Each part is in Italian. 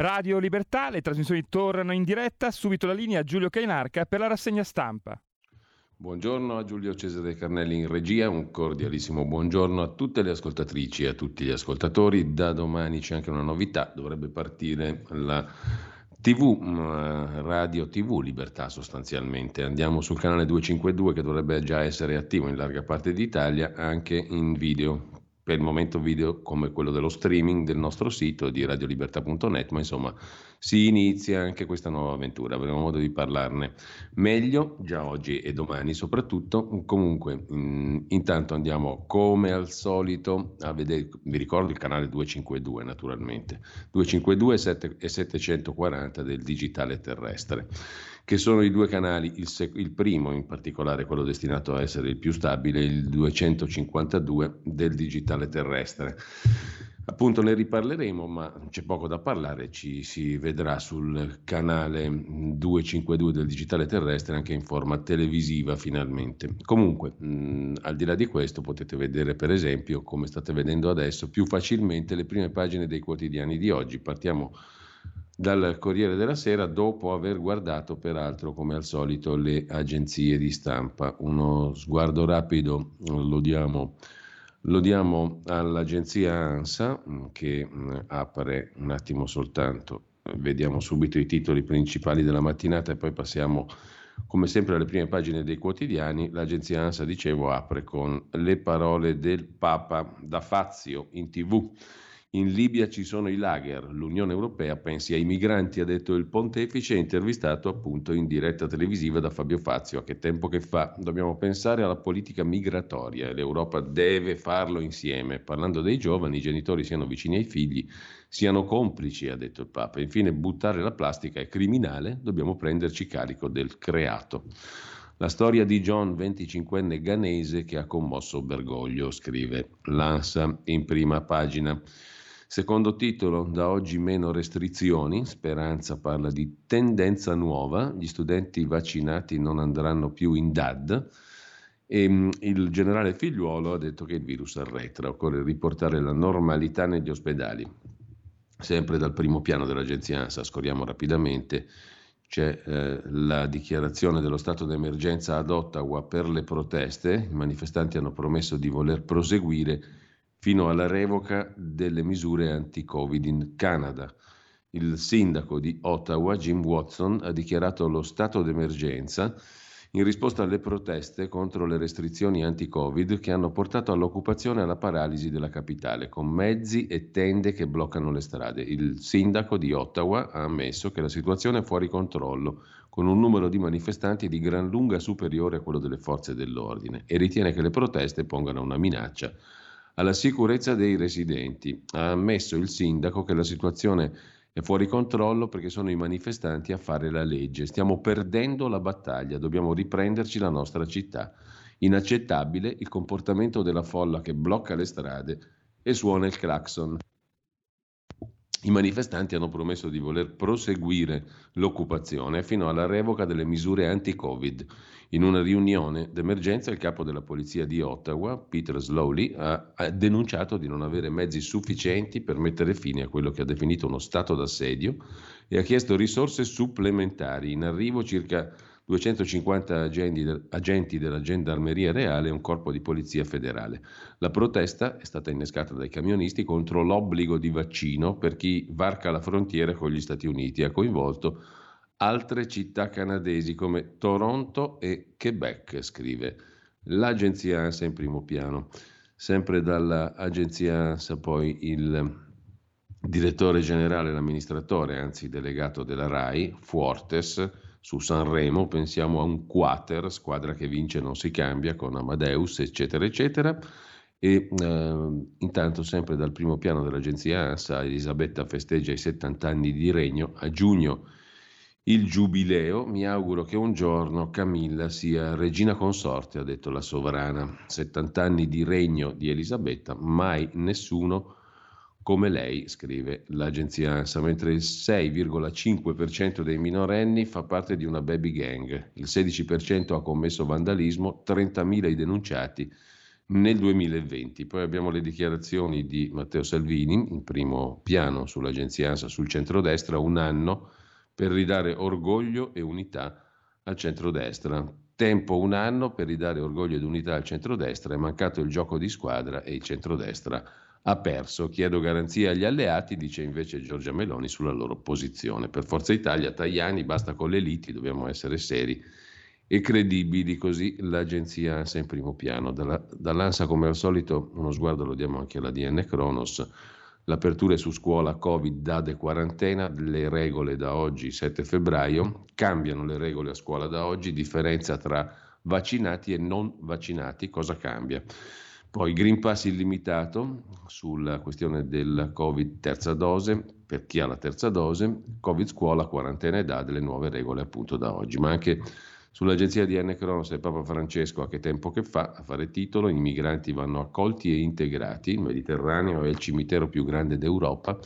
Radio Libertà, le trasmissioni tornano in diretta, subito la linea Giulio Cainarca per la rassegna stampa. Buongiorno a Giulio Cesare Carnelli in regia, un cordialissimo buongiorno a tutte le ascoltatrici e a tutti gli ascoltatori. Da domani c'è anche una novità, dovrebbe partire la TV, mm, radio TV Libertà sostanzialmente. Andiamo sul canale 252 che dovrebbe già essere attivo in larga parte d'Italia anche in video per il momento video come quello dello streaming del nostro sito di radiolibertà.net, ma insomma si inizia anche questa nuova avventura, avremo modo di parlarne meglio già oggi e domani soprattutto. Comunque in, intanto andiamo come al solito a vedere, vi ricordo il canale 252 naturalmente, 252 e 740 del digitale terrestre che sono i due canali, il, sec- il, primo in particolare, quello destinato a essere il più stabile, il 252 del digitale terrestre. Appunto ne riparleremo, ma c'è poco da parlare, ci si vedrà sul canale 252 del digitale terrestre anche in forma televisiva finalmente. Comunque, mh, al di là di questo potete vedere per esempio, come state vedendo adesso, più facilmente le prime pagine dei quotidiani di oggi. Partiamo dal Corriere della Sera dopo aver guardato peraltro come al solito le agenzie di stampa. Uno sguardo rapido lo diamo, lo diamo all'agenzia ANSA che mm, apre un attimo soltanto, vediamo subito i titoli principali della mattinata e poi passiamo come sempre alle prime pagine dei quotidiani. L'agenzia ANSA, dicevo, apre con le parole del Papa da Fazio in tv. In Libia ci sono i lager, l'Unione Europea pensi ai migranti, ha detto il pontefice, intervistato appunto in diretta televisiva da Fabio Fazio. A che tempo che fa? Dobbiamo pensare alla politica migratoria e l'Europa deve farlo insieme. Parlando dei giovani, i genitori siano vicini ai figli, siano complici, ha detto il Papa. Infine, buttare la plastica è criminale, dobbiamo prenderci carico del creato. La storia di John, 25enne ghanese, che ha commosso Bergoglio, scrive l'ANSA in prima pagina. Secondo titolo, da oggi meno restrizioni, Speranza parla di tendenza nuova, gli studenti vaccinati non andranno più in DAD e mm, il generale Figliuolo ha detto che il virus arretra, occorre riportare la normalità negli ospedali. Sempre dal primo piano dell'agenzia ANSA, scorriamo rapidamente, c'è eh, la dichiarazione dello stato d'emergenza ad Ottawa per le proteste, i manifestanti hanno promesso di voler proseguire fino alla revoca delle misure anti-Covid in Canada. Il sindaco di Ottawa, Jim Watson, ha dichiarato lo stato d'emergenza in risposta alle proteste contro le restrizioni anti-Covid che hanno portato all'occupazione e alla paralisi della capitale, con mezzi e tende che bloccano le strade. Il sindaco di Ottawa ha ammesso che la situazione è fuori controllo, con un numero di manifestanti di gran lunga superiore a quello delle forze dell'ordine, e ritiene che le proteste pongano una minaccia alla sicurezza dei residenti. Ha ammesso il sindaco che la situazione è fuori controllo perché sono i manifestanti a fare la legge. Stiamo perdendo la battaglia, dobbiamo riprenderci la nostra città. Inaccettabile il comportamento della folla che blocca le strade e suona il clacson. I manifestanti hanno promesso di voler proseguire l'occupazione fino alla revoca delle misure anti-Covid. In una riunione d'emergenza il capo della polizia di Ottawa, Peter Slowly, ha, ha denunciato di non avere mezzi sufficienti per mettere fine a quello che ha definito uno stato d'assedio e ha chiesto risorse supplementari. In arrivo circa 250 agenti, della Gendarmeria Reale e un corpo di polizia federale. La protesta è stata innescata dai camionisti contro l'obbligo di vaccino per chi varca la frontiera con gli Stati Uniti. Ha coinvolto altre città canadesi come Toronto e Quebec, scrive l'agenzia ANSA in primo piano. Sempre dall'agenzia ANSA poi il direttore generale, l'amministratore, anzi delegato della RAI, Fuortes, su Sanremo, pensiamo a un quater, squadra che vince non si cambia, con Amadeus, eccetera, eccetera. E eh, intanto, sempre dal primo piano dell'agenzia ANSA, Elisabetta festeggia i 70 anni di regno. A giugno il giubileo. Mi auguro che un giorno Camilla sia regina consorte, ha detto la sovrana. 70 anni di regno di Elisabetta, mai nessuno come lei, scrive l'agenzia ANSA, mentre il 6,5% dei minorenni fa parte di una baby gang, il 16% ha commesso vandalismo, 30.000 i denunciati nel 2020. Poi abbiamo le dichiarazioni di Matteo Salvini, in primo piano sull'agenzia ANSA sul centrodestra, un anno per ridare orgoglio e unità al centrodestra. Tempo un anno per ridare orgoglio ed unità al centrodestra, è mancato il gioco di squadra e il centrodestra ha perso. Chiedo garanzie agli alleati, dice invece Giorgia Meloni sulla loro posizione. Per Forza Italia, Tajani, basta con le liti, dobbiamo essere seri e credibili, così l'agenzia ANSA in primo piano. Dalla, dall'ANSA come al solito uno sguardo lo diamo anche alla DN Kronos, l'apertura è su scuola Covid, DAD e quarantena, le regole da oggi 7 febbraio, cambiano le regole a scuola da oggi, differenza tra vaccinati e non vaccinati, cosa cambia? Poi Green Pass illimitato sulla questione del Covid terza dose, per chi ha la terza dose, Covid scuola, quarantena e DAD, le nuove regole appunto da oggi, ma anche Sull'agenzia di N. Cronos del Papa Francesco a che tempo che fa a fare titolo, i migranti vanno accolti e integrati, il Mediterraneo è il cimitero più grande d'Europa,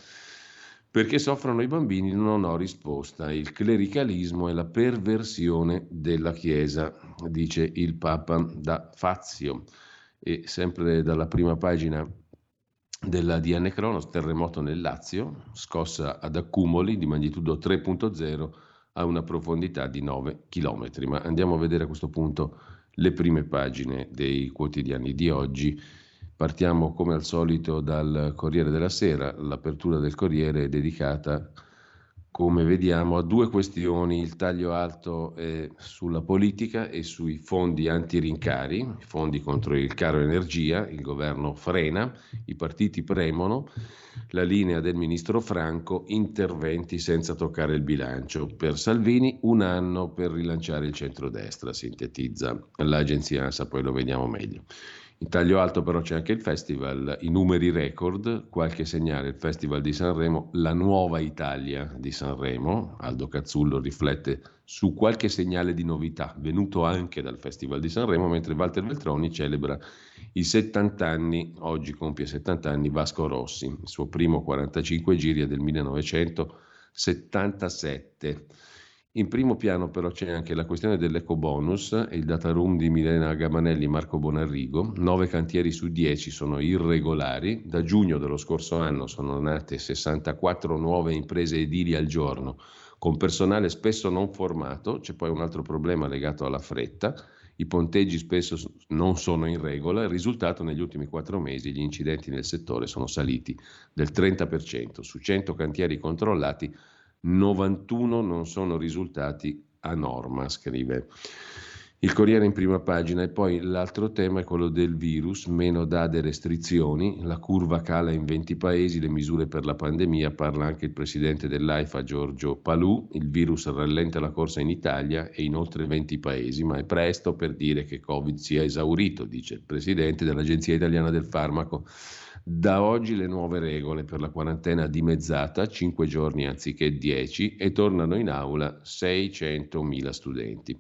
perché soffrono i bambini non ho risposta, il clericalismo è la perversione della Chiesa, dice il Papa da Fazio. E sempre dalla prima pagina della DN Cronos, terremoto nel Lazio, scossa ad accumuli di magnitudo 3.0 a una profondità di 9 km. Ma andiamo a vedere a questo punto le prime pagine dei quotidiani di oggi. Partiamo come al solito dal Corriere della Sera. L'apertura del Corriere è dedicata come vediamo, a due questioni, il taglio alto è sulla politica e sui fondi anti-rincari, fondi contro il caro energia, il governo frena, i partiti premono, la linea del ministro Franco, interventi senza toccare il bilancio. Per Salvini un anno per rilanciare il centrodestra, sintetizza l'agenzia ANSA, poi lo vediamo meglio. In taglio alto però c'è anche il festival, i numeri record, qualche segnale, il Festival di Sanremo, la nuova Italia di Sanremo, Aldo Cazzullo riflette su qualche segnale di novità venuto anche dal Festival di Sanremo, mentre Walter Veltroni celebra i 70 anni, oggi compie 70 anni Vasco Rossi, il suo primo 45 giri del 1977. In primo piano però c'è anche la questione dell'eco bonus e il data room di Milena Gamanelli e Marco Bonarrigo. Nove cantieri su dieci sono irregolari. Da giugno dello scorso anno sono nate 64 nuove imprese edili al giorno, con personale spesso non formato. C'è poi un altro problema legato alla fretta. I ponteggi spesso non sono in regola. Il risultato negli ultimi quattro mesi gli incidenti nel settore sono saliti del 30%. Su 100 cantieri controllati 91 non sono risultati a norma, scrive. Il Corriere in prima pagina e poi l'altro tema è quello del virus, meno date restrizioni, la curva cala in 20 paesi, le misure per la pandemia, parla anche il presidente dell'AIFA Giorgio Palù, il virus rallenta la corsa in Italia e in oltre 20 paesi, ma è presto per dire che Covid sia esaurito, dice il presidente dell'Agenzia Italiana del Farmaco. Da oggi le nuove regole per la quarantena dimezzata, 5 giorni anziché 10, e tornano in aula 600.000 studenti.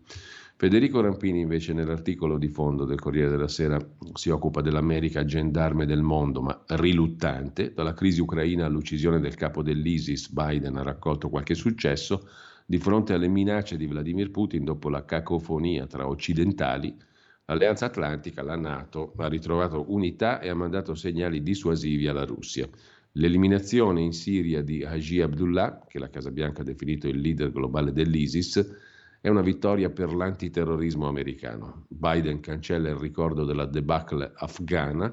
Federico Rampini invece nell'articolo di fondo del Corriere della Sera si occupa dell'America gendarme del mondo, ma riluttante. Dalla crisi ucraina all'uccisione del capo dell'ISIS, Biden ha raccolto qualche successo di fronte alle minacce di Vladimir Putin dopo la cacofonia tra occidentali L'Alleanza Atlantica, la Nato, ha ritrovato unità e ha mandato segnali dissuasivi alla Russia. L'eliminazione in Siria di Haji Abdullah, che la Casa Bianca ha definito il leader globale dell'ISIS, è una vittoria per l'antiterrorismo americano. Biden cancella il ricordo della debacle afghana,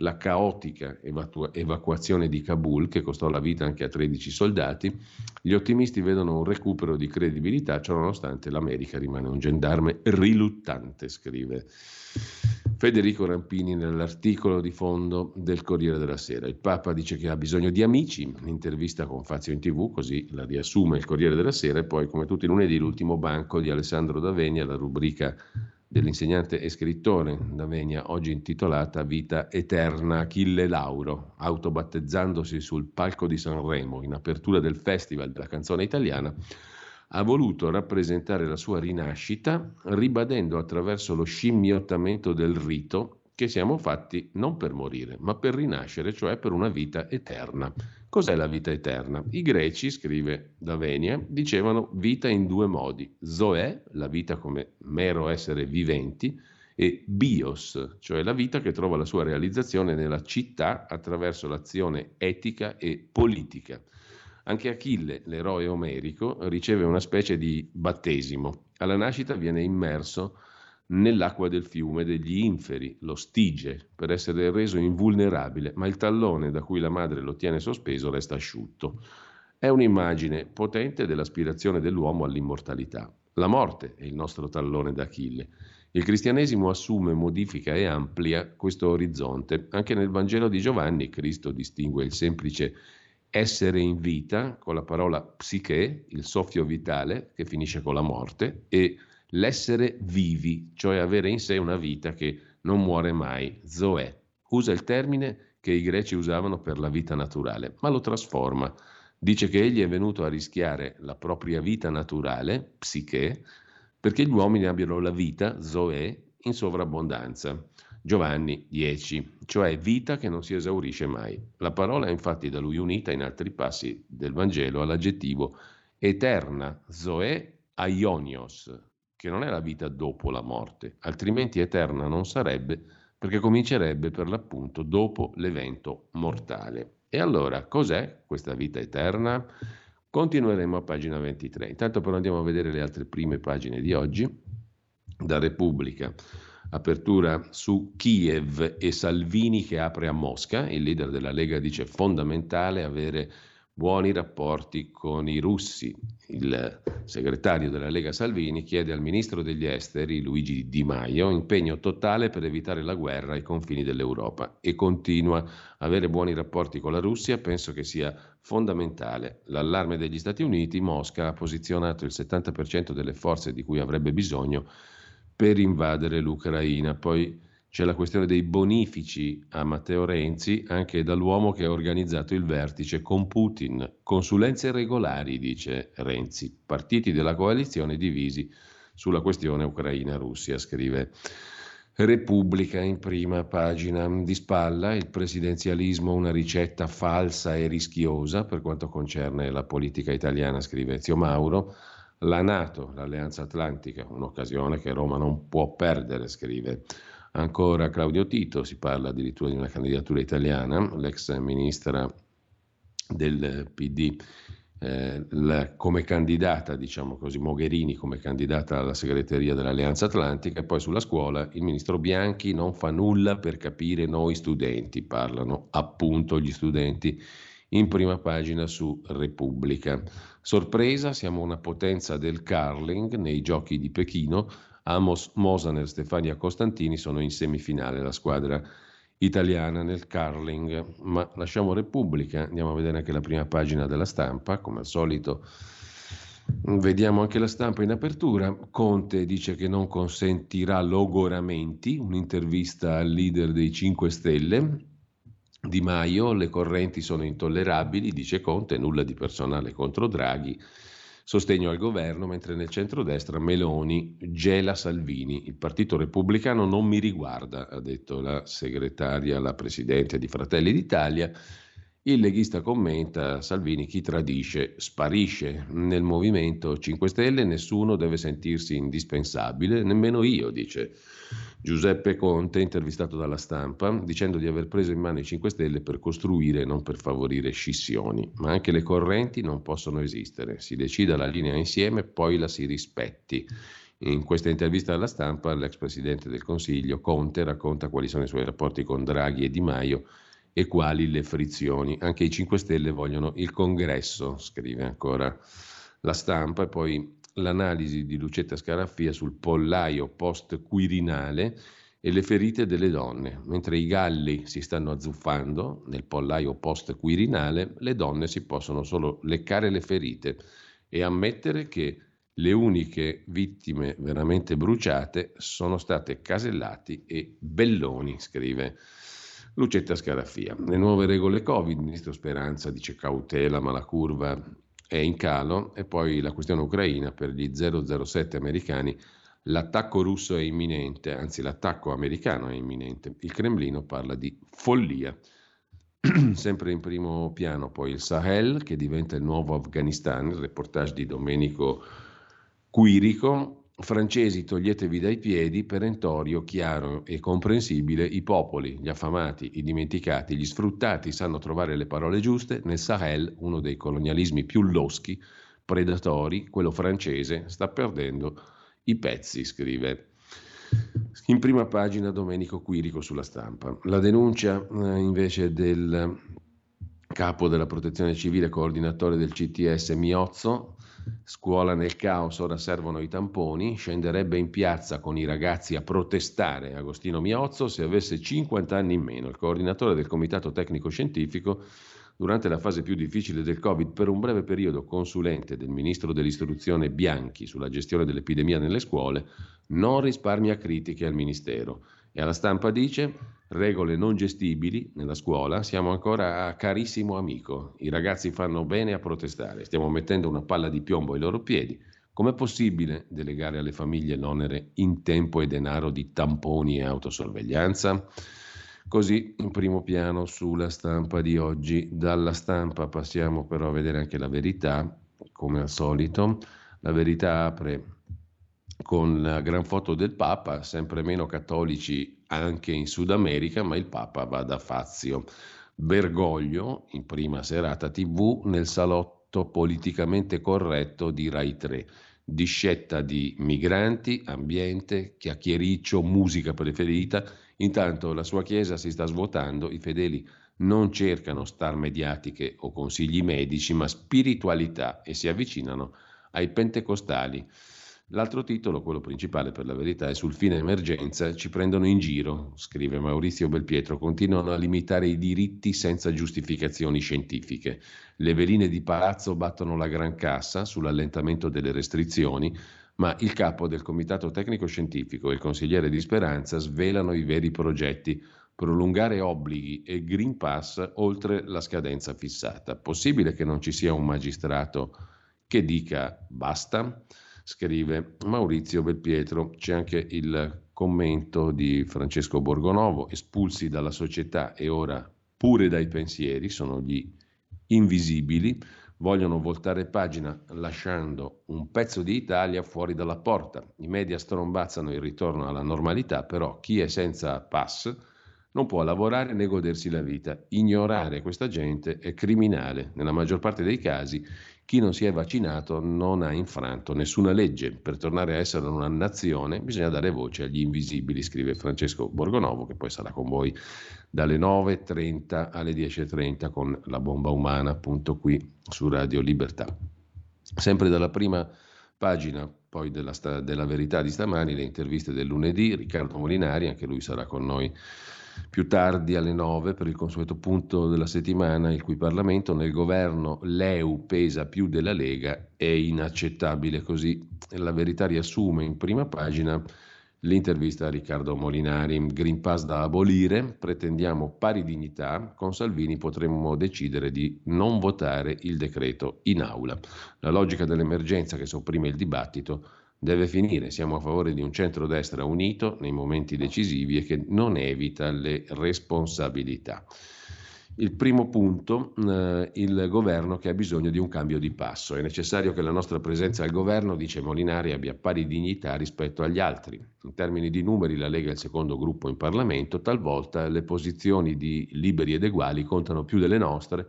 la caotica evacu- evacuazione di Kabul, che costò la vita anche a 13 soldati, gli ottimisti vedono un recupero di credibilità, ciononostante l'America rimane un gendarme riluttante, scrive Federico Rampini nell'articolo di fondo del Corriere della Sera. Il Papa dice che ha bisogno di amici, intervista con Fazio in tv, così la riassume il Corriere della Sera, e poi come tutti i lunedì l'ultimo banco di Alessandro Davegna, la rubrica dell'insegnante e scrittore Davenia, oggi intitolata Vita Eterna Achille Lauro, autobattezzandosi sul palco di Sanremo in apertura del Festival della canzone italiana, ha voluto rappresentare la sua rinascita ribadendo attraverso lo scimmiottamento del rito che siamo fatti non per morire, ma per rinascere, cioè per una vita eterna. Cos'è la vita eterna? I greci, scrive Davenia, dicevano vita in due modi. Zoe, la vita come mero essere viventi, e bios, cioè la vita che trova la sua realizzazione nella città attraverso l'azione etica e politica. Anche Achille, l'eroe omerico, riceve una specie di battesimo. Alla nascita viene immerso nell'acqua del fiume degli inferi, lo stige, per essere reso invulnerabile, ma il tallone da cui la madre lo tiene sospeso resta asciutto. È un'immagine potente dell'aspirazione dell'uomo all'immortalità. La morte è il nostro tallone d'Achille. Il cristianesimo assume, modifica e amplia questo orizzonte. Anche nel Vangelo di Giovanni Cristo distingue il semplice essere in vita con la parola psiche, il soffio vitale che finisce con la morte, e l'essere vivi, cioè avere in sé una vita che non muore mai, zoe. Usa il termine che i greci usavano per la vita naturale, ma lo trasforma. Dice che egli è venuto a rischiare la propria vita naturale, psiche, perché gli uomini abbiano la vita, zoe, in sovrabbondanza. Giovanni 10, cioè vita che non si esaurisce mai. La parola è infatti da lui unita in altri passi del Vangelo all'aggettivo eterna, zoe aionios, che non è la vita dopo la morte, altrimenti eterna non sarebbe perché comincerebbe per l'appunto dopo l'evento mortale. E allora cos'è questa vita eterna? Continueremo a pagina 23. Intanto però andiamo a vedere le altre prime pagine di oggi. Da Repubblica, apertura su Kiev e Salvini che apre a Mosca. Il leader della Lega dice fondamentale avere buoni rapporti con i russi. Il segretario della Lega Salvini chiede al ministro degli esteri Luigi Di Maio impegno totale per evitare la guerra ai confini dell'Europa e continua avere buoni rapporti con la Russia, penso che sia fondamentale. L'allarme degli Stati Uniti, Mosca ha posizionato il 70% delle forze di cui avrebbe bisogno per invadere l'Ucraina. Poi c'è la questione dei bonifici a Matteo Renzi, anche dall'uomo che ha organizzato il vertice con Putin. Consulenze regolari, dice Renzi. Partiti della coalizione divisi sulla questione Ucraina-Russia, scrive Repubblica in prima pagina. Di spalla il presidenzialismo una ricetta falsa e rischiosa per quanto concerne la politica italiana, scrive Zio Mauro. La Nato, l'Alleanza Atlantica, un'occasione che Roma non può perdere, scrive Ancora Claudio Tito, si parla addirittura di una candidatura italiana, l'ex ministra del PD eh, la, come candidata, diciamo così, Mogherini come candidata alla segreteria dell'Alleanza Atlantica e poi sulla scuola il ministro Bianchi non fa nulla per capire noi studenti, parlano appunto gli studenti in prima pagina su Repubblica. Sorpresa, siamo una potenza del curling nei giochi di Pechino, Amos Mosaner, Stefania Costantini sono in semifinale, la squadra italiana nel curling. Ma lasciamo Repubblica, andiamo a vedere anche la prima pagina della stampa, come al solito. Vediamo anche la stampa in apertura. Conte dice che non consentirà logoramenti, un'intervista al leader dei 5 Stelle. Di Maio, le correnti sono intollerabili, dice Conte, nulla di personale contro Draghi sostegno al governo, mentre nel centrodestra Meloni gela Salvini. Il Partito Repubblicano non mi riguarda, ha detto la segretaria, la presidente di Fratelli d'Italia. Il leghista commenta Salvini chi tradisce sparisce. Nel Movimento 5 Stelle nessuno deve sentirsi indispensabile, nemmeno io, dice Giuseppe Conte, intervistato dalla stampa, dicendo di aver preso in mano i 5 Stelle per costruire e non per favorire scissioni. Ma anche le correnti non possono esistere. Si decida la linea insieme, poi la si rispetti. In questa intervista alla stampa, l'ex presidente del Consiglio, Conte, racconta quali sono i suoi rapporti con Draghi e Di Maio e quali le frizioni. Anche i 5 Stelle vogliono il congresso, scrive ancora la stampa, e poi l'analisi di Lucetta Scaraffia sul pollaio post-quirinale e le ferite delle donne. Mentre i galli si stanno azzuffando nel pollaio post-quirinale, le donne si possono solo leccare le ferite e ammettere che le uniche vittime veramente bruciate sono state Casellati e Belloni, scrive Lucetta Scaraffia. Le nuove regole Covid, ministro Speranza dice cautela, ma la curva è in calo. E poi la questione ucraina per gli 007 americani. L'attacco russo è imminente, anzi l'attacco americano è imminente. Il Cremlino parla di follia. Sempre in primo piano poi il Sahel che diventa il nuovo Afghanistan, il reportage di Domenico Quirico francesi toglietevi dai piedi, perentorio, chiaro e comprensibile, i popoli, gli affamati, i dimenticati, gli sfruttati sanno trovare le parole giuste, nel Sahel, uno dei colonialismi più loschi, predatori, quello francese, sta perdendo i pezzi, scrive. In prima pagina Domenico Quirico sulla stampa. La denuncia eh, invece del capo della protezione civile, coordinatore del CTS Miozzo, scuola nel caos, ora servono i tamponi, scenderebbe in piazza con i ragazzi a protestare Agostino Miozzo se avesse 50 anni in meno. Il coordinatore del comitato tecnico scientifico durante la fase più difficile del Covid, per un breve periodo consulente del ministro dell'istruzione Bianchi sulla gestione dell'epidemia nelle scuole, non risparmia critiche al ministero. E alla stampa dice regole non gestibili nella scuola, siamo ancora a carissimo amico, i ragazzi fanno bene a protestare, stiamo mettendo una palla di piombo ai loro piedi. Com'è possibile delegare alle famiglie l'onere in tempo e denaro di tamponi e autosorveglianza? Così in primo piano sulla stampa di oggi. Dalla stampa passiamo però a vedere anche la verità, come al solito. La verità apre con la gran foto del Papa, sempre meno cattolici anche in Sud America, ma il Papa va da Fazio. Bergoglio, in prima serata TV, nel salotto politicamente corretto di Rai 3 discetta di migranti, ambiente, chiacchiericcio, musica preferita Intanto la sua chiesa si sta svuotando, i fedeli non cercano star mediatiche o consigli medici, ma spiritualità e si avvicinano ai pentecostali. L'altro titolo, quello principale per la verità, è sul fine emergenza, ci prendono in giro, scrive Maurizio Belpietro, continuano a limitare i diritti senza giustificazioni scientifiche. Le veline di palazzo battono la gran cassa sull'allentamento delle restrizioni, ma il capo del Comitato Tecnico Scientifico e il consigliere di Speranza svelano i veri progetti, prolungare obblighi e Green Pass oltre la scadenza fissata. Possibile che non ci sia un magistrato che dica basta? Scrive Maurizio Belpietro. C'è anche il commento di Francesco Borgonovo, espulsi dalla società e ora pure dai pensieri, sono gli invisibili vogliono voltare pagina lasciando un pezzo di Italia fuori dalla porta. I media strombazzano il ritorno alla normalità, però chi è senza pass non può lavorare né godersi la vita. Ignorare questa gente è criminale. Nella maggior parte dei casi chi non si è vaccinato non ha infranto nessuna legge. Per tornare a essere una nazione bisogna dare voce agli invisibili, scrive Francesco Borgonovo, che poi sarà con voi dalle 9.30 alle 10.30 con la bomba umana, appunto qui su Radio Libertà. Sempre dalla prima pagina poi della, della verità di stamani, le interviste del lunedì, Riccardo Molinari, anche lui sarà con noi più tardi alle 9 per il consueto punto della settimana il cui Parlamento nel governo l'EU pesa più della Lega è inaccettabile. Così la verità riassume in prima pagina l'intervista a Riccardo Molinari. Green Pass da abolire pretendiamo pari dignità con Salvini potremmo decidere di non votare il decreto in aula. La logica dell'emergenza che sopprime il dibattito deve finire. Siamo a favore di un centrodestra unito nei momenti decisivi e che non evita le responsabilità. Il primo punto, eh, il governo che ha bisogno di un cambio di passo. È necessario che la nostra presenza al governo, dice Molinari, abbia pari dignità rispetto agli altri. In termini di numeri la Lega è il secondo gruppo in Parlamento, talvolta le posizioni di liberi ed eguali contano più delle nostre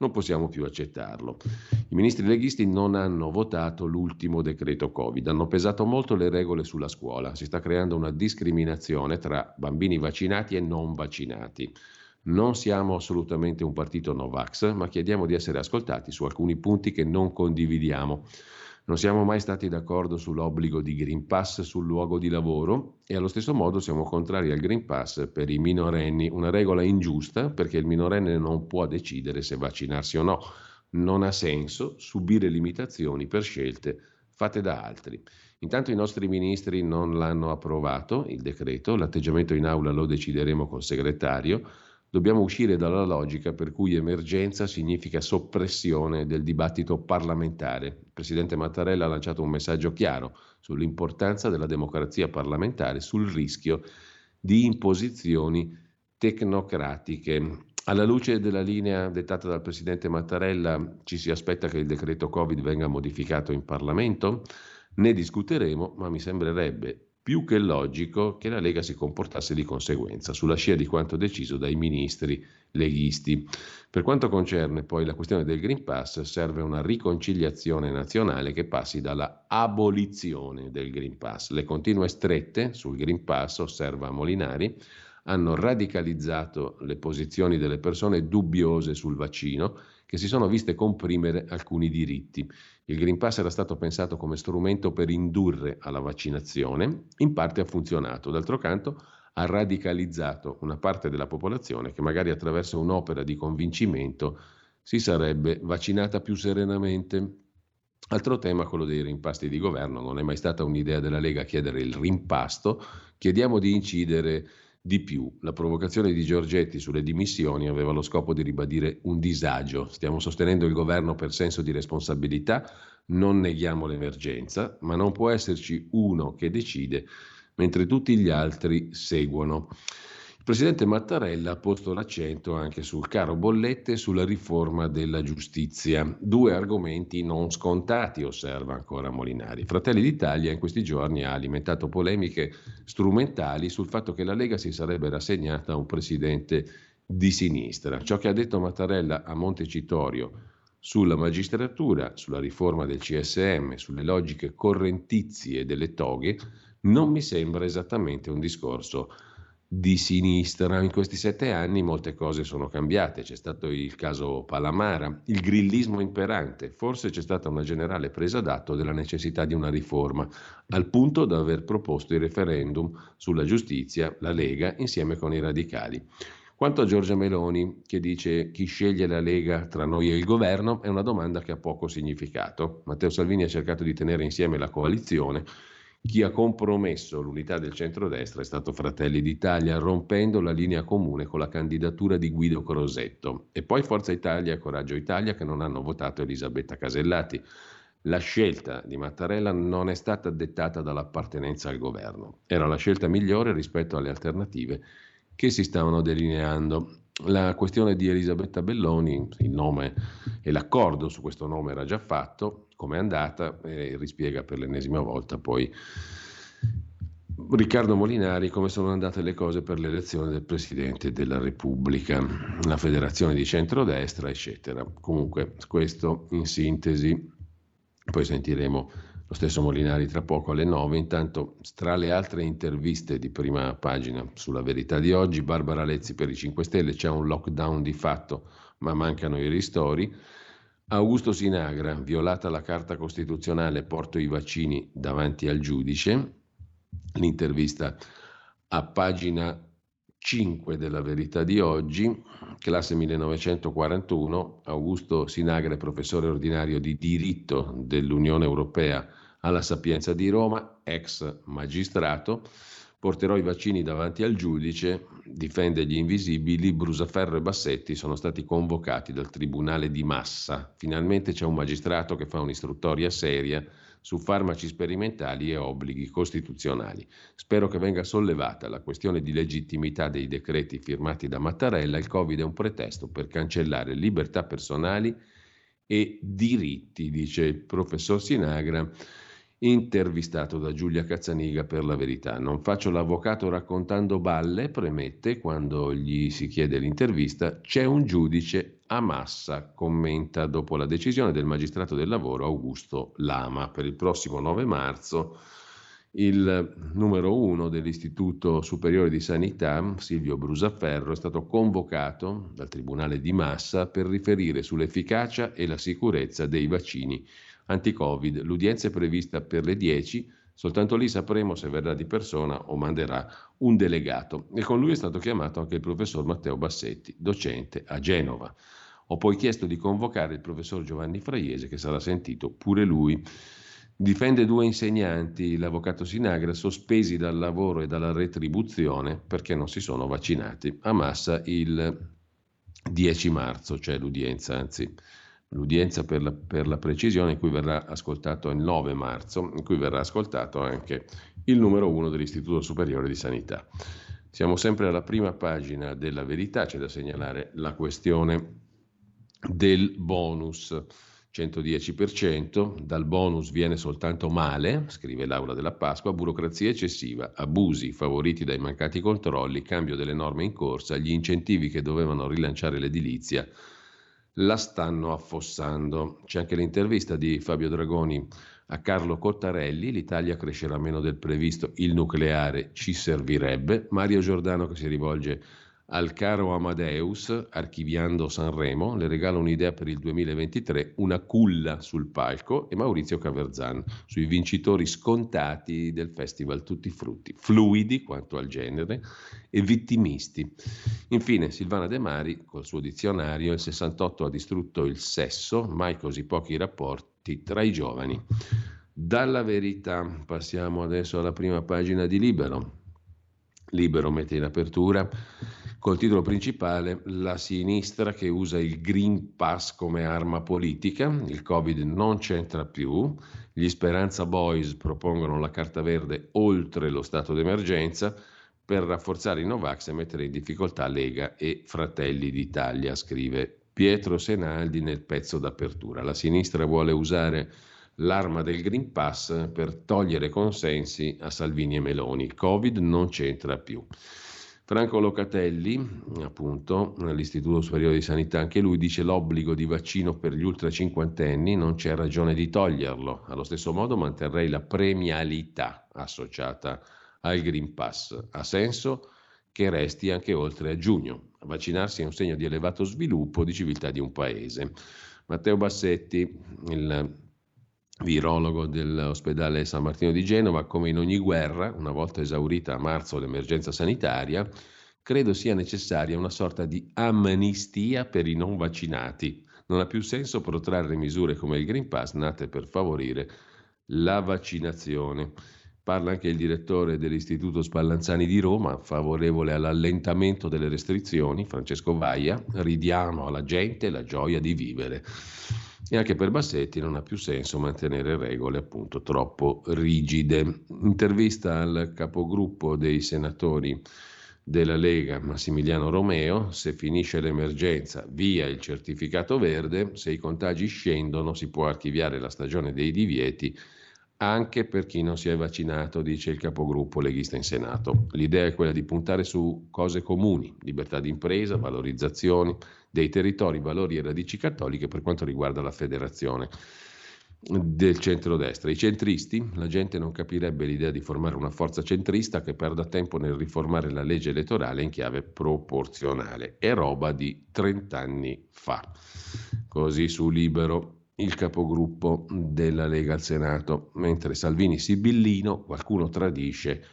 non possiamo più accettarlo. I ministri leghisti non hanno votato l'ultimo decreto Covid, hanno pesato molto le regole sulla scuola, si sta creando una discriminazione tra bambini vaccinati e non vaccinati. Non siamo assolutamente un partito Novax, ma chiediamo di essere ascoltati su alcuni punti che non condividiamo. Non siamo mai stati d'accordo sull'obbligo di Green Pass sul luogo di lavoro e allo stesso modo siamo contrari al Green Pass per i minorenni, una regola ingiusta perché il minorenne non può decidere se vaccinarsi o no. Non ha senso subire limitazioni per scelte fatte da altri. Intanto i nostri ministri non l'hanno approvato, il decreto, l'atteggiamento in aula lo decideremo col segretario. Dobbiamo uscire dalla logica per cui emergenza significa soppressione del dibattito parlamentare. Il Presidente Mattarella ha lanciato un messaggio chiaro sull'importanza della democrazia parlamentare, sul rischio di imposizioni tecnocratiche. Alla luce della linea dettata dal Presidente Mattarella, ci si aspetta che il decreto Covid venga modificato in Parlamento? Ne discuteremo, ma mi sembrerebbe più che logico che la Lega si comportasse di conseguenza, sulla scia di quanto deciso dai ministri leghisti. Per quanto concerne poi la questione del Green Pass, serve una riconciliazione nazionale che passi dalla abolizione del Green Pass. Le continue strette sul Green Pass, osserva Molinari, hanno radicalizzato le posizioni delle persone dubbiose sul vaccino che si sono viste comprimere alcuni diritti. Il Green Pass era stato pensato come strumento per indurre alla vaccinazione, in parte ha funzionato, d'altro canto ha radicalizzato una parte della popolazione che magari attraverso un'opera di convincimento si sarebbe vaccinata più serenamente. Altro tema, quello dei rimpasti di governo, non è mai stata un'idea della Lega chiedere il rimpasto, chiediamo di incidere di più, la provocazione di Giorgetti sulle dimissioni aveva lo scopo di ribadire un disagio. Stiamo sostenendo il governo per senso di responsabilità, non neghiamo l'emergenza, ma non può esserci uno che decide mentre tutti gli altri seguono. Presidente Mattarella ha posto l'accento anche sul caro bollette e sulla riforma della giustizia. Due argomenti non scontati, osserva ancora Molinari. Fratelli d'Italia in questi giorni ha alimentato polemiche strumentali sul fatto che la Lega si sarebbe rassegnata a un presidente di sinistra. Ciò che ha detto Mattarella a Montecitorio sulla magistratura, sulla riforma del CSM, sulle logiche correntizie delle toghe, non mi sembra esattamente un discorso di sinistra. In questi sette anni molte cose sono cambiate, c'è stato il caso Palamara, il grillismo imperante, forse c'è stata una generale presa d'atto della necessità di una riforma, al punto da aver proposto il referendum sulla giustizia, la Lega, insieme con i radicali. Quanto a Giorgia Meloni, che dice chi sceglie la Lega tra noi e il governo, è una domanda che ha poco significato. Matteo Salvini ha cercato di tenere insieme la coalizione chi ha compromesso l'unità del centrodestra è stato Fratelli d'Italia, rompendo la linea comune con la candidatura di Guido Crosetto. E poi Forza Italia e Coraggio Italia che non hanno votato Elisabetta Casellati. La scelta di Mattarella non è stata dettata dall'appartenenza al governo, era la scelta migliore rispetto alle alternative che si stavano delineando. La questione di Elisabetta Belloni, il nome e l'accordo su questo nome era già fatto, come è andata e rispiega per l'ennesima volta poi Riccardo Molinari come sono andate le cose per l'elezione del Presidente della Repubblica, la federazione di centrodestra, eccetera. Comunque questo in sintesi, poi sentiremo lo stesso Molinari tra poco alle 9. Intanto, tra le altre interviste di prima pagina sulla verità di oggi, Barbara Lezzi per i 5 Stelle, c'è un lockdown di fatto, ma mancano i ristori. Augusto Sinagra, violata la Carta Costituzionale, porto i vaccini davanti al giudice. L'intervista a pagina 5 della verità di oggi, classe 1941, Augusto Sinagra professore ordinario di diritto dell'Unione Europea alla Sapienza di Roma, ex magistrato, porterò i vaccini davanti al giudice, difende gli invisibili, Brusaferro e Bassetti sono stati convocati dal Tribunale di Massa. Finalmente c'è un magistrato che fa un'istruttoria seria su farmaci sperimentali e obblighi costituzionali. Spero che venga sollevata la questione di legittimità dei decreti firmati da Mattarella. Il Covid è un pretesto per cancellare libertà personali e diritti, dice il professor Sinagra intervistato da Giulia Cazzaniga per la verità. Non faccio l'avvocato raccontando balle, premette quando gli si chiede l'intervista, c'è un giudice a massa, commenta dopo la decisione del magistrato del lavoro Augusto Lama per il prossimo 9 marzo. Il numero uno dell'Istituto Superiore di Sanità, Silvio Brusaferro, è stato convocato dal Tribunale di Massa per riferire sull'efficacia e la sicurezza dei vaccini anti-Covid. L'udienza è prevista per le 10, soltanto lì sapremo se verrà di persona o manderà un delegato. E con lui è stato chiamato anche il professor Matteo Bassetti, docente a Genova. Ho poi chiesto di convocare il professor Giovanni Fraiese, che sarà sentito pure lui. Difende due insegnanti, l'avvocato Sinagra, sospesi dal lavoro e dalla retribuzione perché non si sono vaccinati. A Massa il 10 marzo, cioè l'udienza, anzi l'udienza per la, per la, precisione in cui verrà ascoltato il 9 marzo, in cui verrà ascoltato anche il numero 1 dell'Istituto Superiore di Sanità. Siamo sempre alla prima pagina della verità, c'è da segnalare la questione del bonus. 110%, dal bonus viene soltanto male, scrive Laura della Pasqua, burocrazia eccessiva, abusi favoriti dai mancati controlli, cambio delle norme in corsa, gli incentivi che dovevano rilanciare l'edilizia la stanno affossando. C'è anche l'intervista di Fabio Dragoni a Carlo Cottarelli, l'Italia crescerà meno del previsto, il nucleare ci servirebbe, Mario Giordano che si rivolge al caro Amadeus, archiviando Sanremo, le regala un'idea per il 2023, una culla sul palco e Maurizio Caverzan sui vincitori scontati del festival Tutti Frutti, fluidi quanto al genere e vittimisti. Infine Silvana De Mari, col suo dizionario, il 68 ha distrutto il sesso, mai così pochi rapporti tra i giovani. Dalla verità passiamo adesso alla prima pagina di Libero. Libero mette in apertura col titolo principale La sinistra che usa il Green Pass come arma politica, il Covid non c'entra più, gli Speranza Boys propongono la carta verde oltre lo stato d'emergenza per rafforzare i Novax e mettere in difficoltà Lega e Fratelli d'Italia, scrive Pietro Senaldi nel pezzo d'apertura. La sinistra vuole usare l'arma del Green Pass per togliere consensi a Salvini e Meloni. Il Covid non c'entra più. Franco Locatelli, appunto, all'Istituto Superiore di Sanità, anche lui dice l'obbligo di vaccino per gli ultra cinquantenni non c'è ragione di toglierlo. Allo stesso modo manterrei la premialità associata al Green Pass. Ha senso che resti anche oltre a giugno. Vaccinarsi è un segno di elevato sviluppo di civiltà di un paese. Matteo Bassetti, il virologo dell'ospedale San Martino di Genova, come in ogni guerra, una volta esaurita a marzo l'emergenza sanitaria, credo sia necessaria una sorta di amnistia per i non vaccinati. Non ha più senso protrarre misure come il Green Pass nate per favorire la vaccinazione. Parla anche il direttore dell'Istituto Spallanzani di Roma, favorevole all'allentamento delle restrizioni, Francesco Vaia, ridiamo alla gente la gioia di vivere. E anche per Bassetti non ha più senso mantenere regole appunto troppo rigide. Intervista al capogruppo dei senatori della Lega Massimiliano Romeo, se finisce l'emergenza via il certificato verde, se i contagi scendono si può archiviare la stagione dei divieti anche per chi non si è vaccinato, dice il capogruppo leghista in Senato. L'idea è quella di puntare su cose comuni, libertà di impresa, valorizzazione dei territori, valori e radici cattoliche per quanto riguarda la federazione del centrodestra. I centristi, la gente non capirebbe l'idea di formare una forza centrista che perda tempo nel riformare la legge elettorale in chiave proporzionale. È roba di 30 anni fa. Così su Libero il capogruppo della Lega al Senato, mentre Salvini Sibillino qualcuno tradisce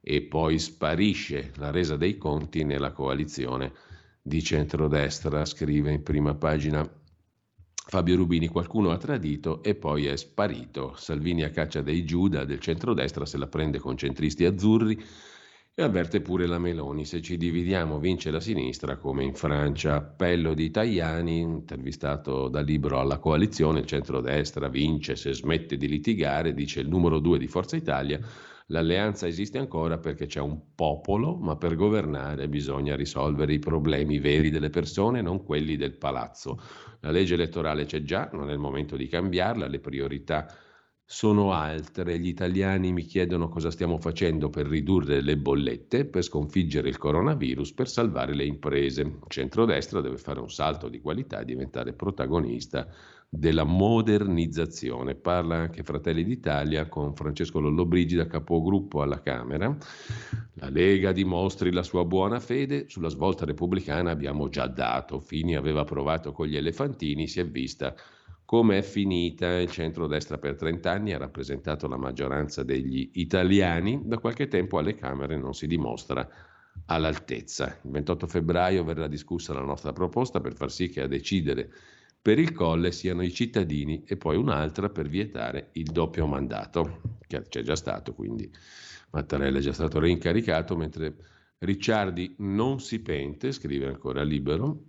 e poi sparisce la resa dei conti nella coalizione di centrodestra, scrive in prima pagina Fabio Rubini, qualcuno ha tradito e poi è sparito. Salvini a caccia dei Giuda del centrodestra se la prende con centristi azzurri e avverte pure la Meloni, se ci dividiamo vince la sinistra come in Francia. Appello di Tajani, intervistato da libro alla coalizione, il centrodestra vince se smette di litigare, dice il numero due di Forza Italia. L'alleanza esiste ancora perché c'è un popolo, ma per governare bisogna risolvere i problemi veri delle persone, non quelli del palazzo. La legge elettorale c'è già, non è il momento di cambiarla, le priorità sono altre. Gli italiani mi chiedono cosa stiamo facendo per ridurre le bollette, per sconfiggere il coronavirus, per salvare le imprese. Il centrodestra deve fare un salto di qualità e diventare protagonista della modernizzazione. Parla anche Fratelli d'Italia con Francesco Lollobrigida, capogruppo alla Camera. La Lega dimostri la sua buona fede. Sulla svolta repubblicana abbiamo già dato. Fini aveva provato con gli elefantini, si è vista come è finita il centro-destra per 30 anni ha rappresentato la maggioranza degli italiani, da qualche tempo alle Camere non si dimostra all'altezza. Il 28 febbraio verrà discussa la nostra proposta per far sì che a decidere per il colle siano i cittadini e poi un'altra per vietare il doppio mandato, che c'è già stato, quindi Mattarella è già stato reincaricato, mentre Ricciardi non si pente, scrive ancora Libero,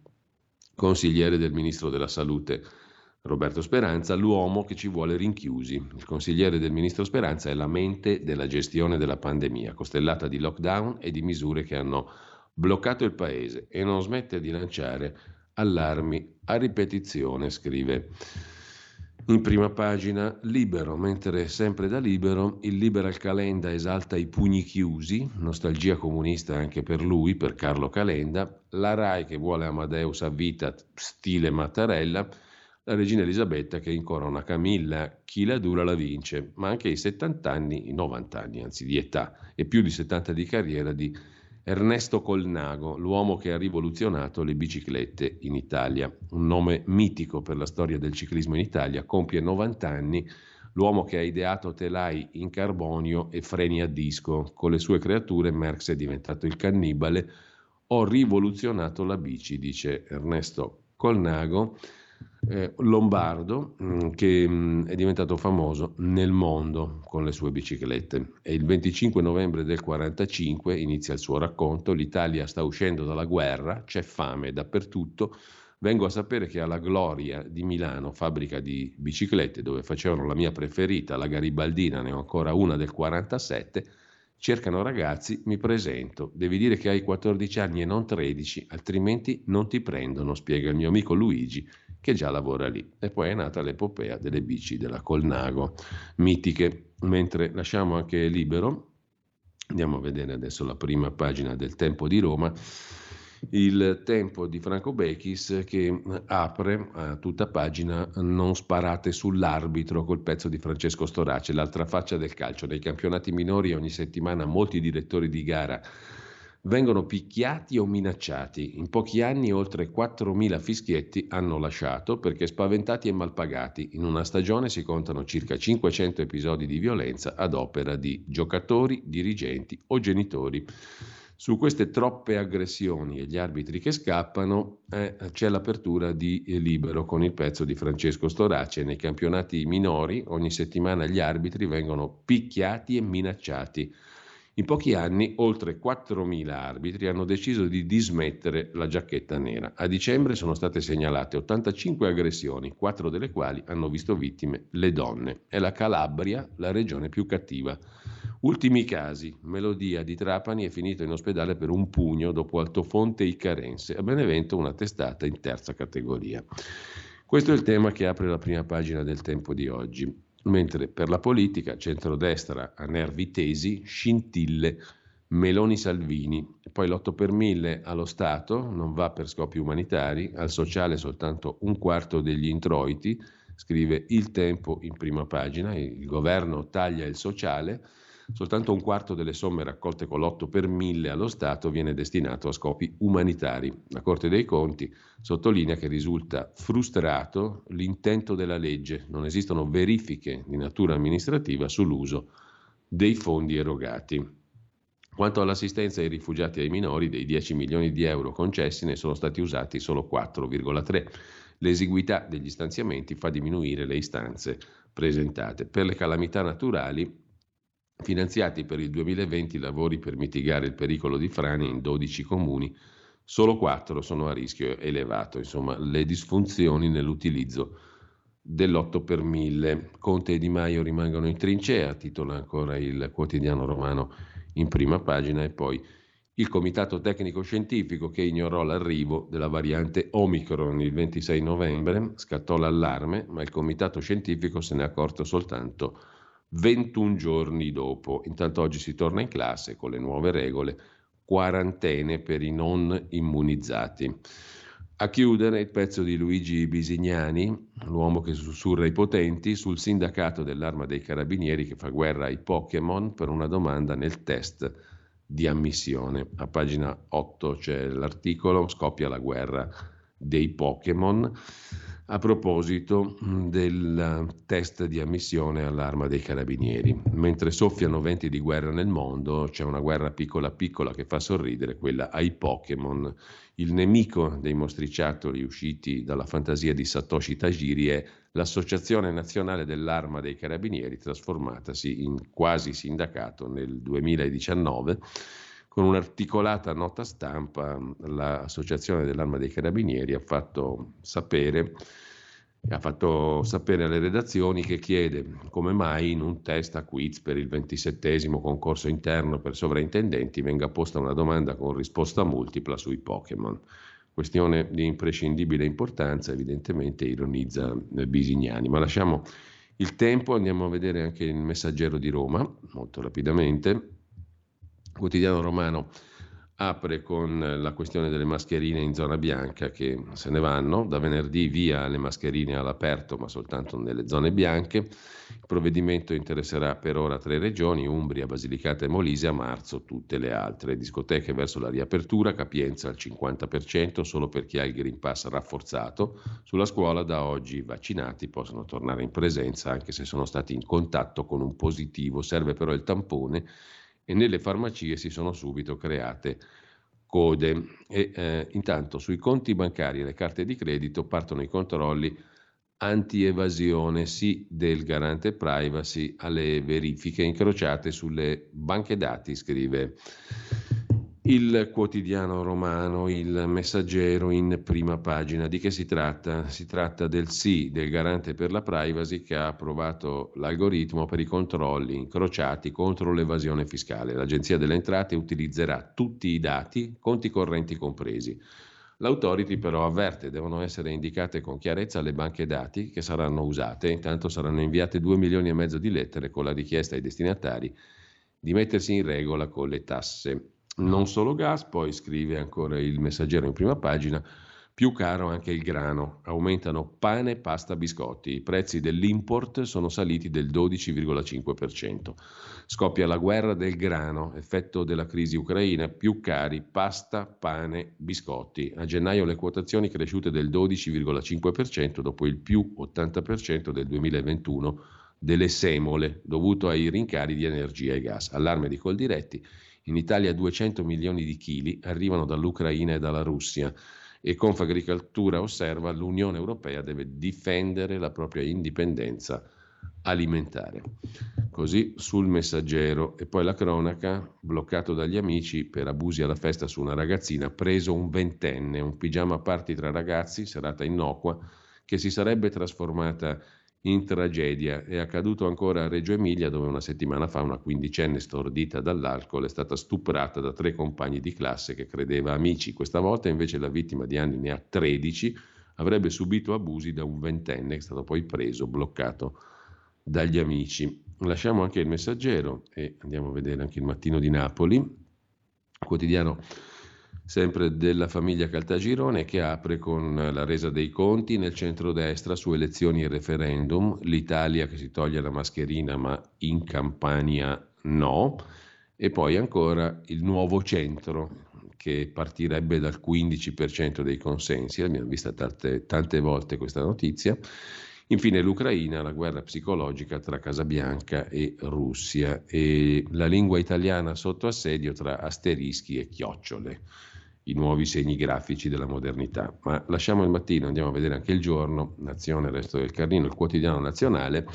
consigliere del ministro della Salute Roberto Speranza, l'uomo che ci vuole rinchiusi. Il consigliere del ministro Speranza è la mente della gestione della pandemia, costellata di lockdown e di misure che hanno bloccato il paese e non smette di lanciare allarmi a ripetizione, scrive In prima pagina Libero, mentre sempre da Libero il Liberal Calenda esalta i pugni chiusi, nostalgia comunista anche per lui, per Carlo Calenda, la RAI che vuole Amadeus a vita stile Mattarella, la regina Elisabetta che incorona Camilla, chi la dura la vince, ma anche i 70 anni, i 90 anni anzi di età e più di 70 di carriera di Ernesto Colnago, l'uomo che ha rivoluzionato le biciclette in Italia, un nome mitico per la storia del ciclismo in Italia, compie 90 anni l'uomo che ha ideato telai in carbonio e freni a disco. Con le sue creature Merckx è diventato il cannibale. Ho rivoluzionato la bici, dice Ernesto Colnago eh, lombardo mm, che mm, è diventato famoso nel mondo con le sue biciclette. E il 25 novembre del 1945 inizia il suo racconto, l'Italia sta uscendo dalla guerra, c'è fame dappertutto, vengo a sapere che alla Gloria di Milano, fabbrica di biciclette dove facevano la mia preferita, la Garibaldina, ne ho ancora una del 47, cercano ragazzi, mi presento, devi dire che hai 14 anni e non 13, altrimenti non ti prendono, spiega il mio amico Luigi che già lavora lì. E poi è nata l'epopea delle bici della Colnago, mitiche, mentre lasciamo anche libero, andiamo a vedere adesso la prima pagina del Tempo di Roma, il tempo di Franco Bechis che apre a tutta pagina non sparate sull'arbitro col pezzo di Francesco Storace, l'altra faccia del calcio. Nei campionati minori ogni settimana molti direttori di gara vengono picchiati o minacciati. In pochi anni oltre 4.000 fischietti hanno lasciato perché spaventati e malpagati. In una stagione si contano circa 500 episodi di violenza ad opera di giocatori, dirigenti o genitori. Su queste troppe aggressioni e gli arbitri che scappano eh, c'è l'apertura di Libero con il pezzo di Francesco Storace. Nei campionati minori ogni settimana gli arbitri vengono picchiati e minacciati. In pochi anni oltre 4.000 arbitri hanno deciso di dismettere la giacchetta nera. A dicembre sono state segnalate 85 aggressioni, quattro delle quali hanno visto vittime le donne. È la Calabria la regione più cattiva. Ultimi casi, Melodia di Trapani è finito in ospedale per un pugno dopo Altofonte Icarense, a Benevento una testata in terza categoria. Questo è il tema che apre la prima pagina del tempo di oggi mentre per la politica centrodestra a nervi tesi, scintille, Meloni-Salvini, poi l'8 per 1000 allo Stato non va per scopi umanitari, al sociale soltanto un quarto degli introiti, scrive Il Tempo in prima pagina, il governo taglia il sociale, Soltanto un quarto delle somme raccolte con l'8 per 1000 allo Stato viene destinato a scopi umanitari. La Corte dei Conti sottolinea che risulta frustrato l'intento della legge. Non esistono verifiche di natura amministrativa sull'uso dei fondi erogati. Quanto all'assistenza ai rifugiati e ai minori, dei 10 milioni di euro concessi ne sono stati usati solo 4,3. L'esiguità degli stanziamenti fa diminuire le istanze presentate. Per le calamità naturali finanziati per il 2020 lavori per mitigare il pericolo di frane in 12 comuni, solo 4 sono a rischio elevato, insomma le disfunzioni nell'utilizzo dell'8 per 1000. Conte e Di Maio rimangono in trincea, titola ancora il quotidiano romano in prima pagina e poi il comitato tecnico scientifico che ignorò l'arrivo della variante Omicron il 26 novembre scattò l'allarme, ma il comitato scientifico se ne è accorto soltanto 21 giorni dopo. Intanto oggi si torna in classe con le nuove regole, quarantene per i non immunizzati. A chiudere il pezzo di Luigi Bisignani, l'uomo che sussurra i potenti, sul sindacato dell'arma dei carabinieri che fa guerra ai Pokémon per una domanda nel test di ammissione. A pagina 8 c'è l'articolo, scoppia la guerra dei Pokémon a proposito mm, del test di ammissione all'arma dei carabinieri. Mentre soffiano venti di guerra nel mondo, c'è una guerra piccola piccola che fa sorridere, quella ai Pokémon. Il nemico dei mostriciattoli usciti dalla fantasia di Satoshi Tajiri è l'Associazione Nazionale dell'Arma dei Carabinieri, trasformatasi in quasi sindacato nel 2019 con un'articolata nota stampa l'Associazione dell'Arma dei Carabinieri ha fatto sapere ha fatto sapere alle redazioni che chiede come mai in un test a quiz per il ventisettesimo concorso interno per sovrintendenti venga posta una domanda con risposta multipla sui Pokémon. questione di imprescindibile importanza, evidentemente ironizza Bisignani. Ma lasciamo il tempo, andiamo a vedere anche il messaggero di Roma, molto rapidamente. Quotidiano romano apre con la questione delle mascherine in zona bianca che se ne vanno, da venerdì via le mascherine all'aperto ma soltanto nelle zone bianche, il provvedimento interesserà per ora tre regioni, Umbria, Basilicata e Molise, a marzo tutte le altre, discoteche verso la riapertura, capienza al 50% solo per chi ha il Green Pass rafforzato, sulla scuola da oggi i vaccinati possono tornare in presenza anche se sono stati in contatto con un positivo, serve però il tampone e nelle farmacie si sono subito create code. E, eh, intanto sui conti bancari e le carte di credito partono i controlli anti-evasione, sì del garante privacy alle verifiche incrociate sulle banche dati, scrive il quotidiano romano, il messaggero in prima pagina. Di che si tratta? Si tratta del sì del garante per la privacy che ha approvato l'algoritmo per i controlli incrociati contro l'evasione fiscale. L'Agenzia delle Entrate utilizzerà tutti i dati, conti correnti compresi. L'autority però avverte devono essere indicate con chiarezza le banche dati che saranno usate, intanto saranno inviate 2 milioni e mezzo di lettere con la richiesta ai destinatari di mettersi in regola con le tasse non solo gas, poi scrive ancora il messaggero in prima pagina, più caro anche il grano, aumentano pane, pasta, biscotti, i prezzi dell'import sono saliti del 12,5%. Scoppia la guerra del grano, effetto della crisi ucraina, più cari pasta, pane, biscotti. A gennaio le quotazioni cresciute del 12,5% dopo il più 80% del 2021 delle semole dovuto ai rincari di energia e gas. Allarme di Coldiretti in Italia 200 milioni di chili arrivano dall'Ucraina e dalla Russia. E Confagricoltura osserva l'Unione Europea deve difendere la propria indipendenza alimentare. Così sul messaggero. E poi la cronaca, bloccato dagli amici per abusi alla festa su una ragazzina, preso un ventenne, un pigiama party tra ragazzi, serata innocua, che si sarebbe trasformata in in tragedia. È accaduto ancora a Reggio Emilia dove una settimana fa una quindicenne stordita dall'alcol è stata stuprata da tre compagni di classe che credeva amici. Questa volta invece la vittima di anni ne ha 13, avrebbe subito abusi da un ventenne che è stato poi preso, bloccato dagli amici. Lasciamo anche il messaggero e andiamo a vedere anche il mattino di Napoli, quotidiano sempre della famiglia Caltagirone, che apre con la resa dei conti nel centrodestra su elezioni e referendum, l'Italia che si toglie la mascherina ma in Campania no, e poi ancora il nuovo centro che partirebbe dal 15% dei consensi, abbiamo visto tante, tante volte questa notizia. Infine l'Ucraina, la guerra psicologica tra Casabianca e Russia e la lingua italiana sotto assedio tra asterischi e chiocciole i nuovi segni grafici della modernità. Ma lasciamo il mattino, andiamo a vedere anche il giorno, Nazione, il resto del Carlino, il quotidiano nazionale.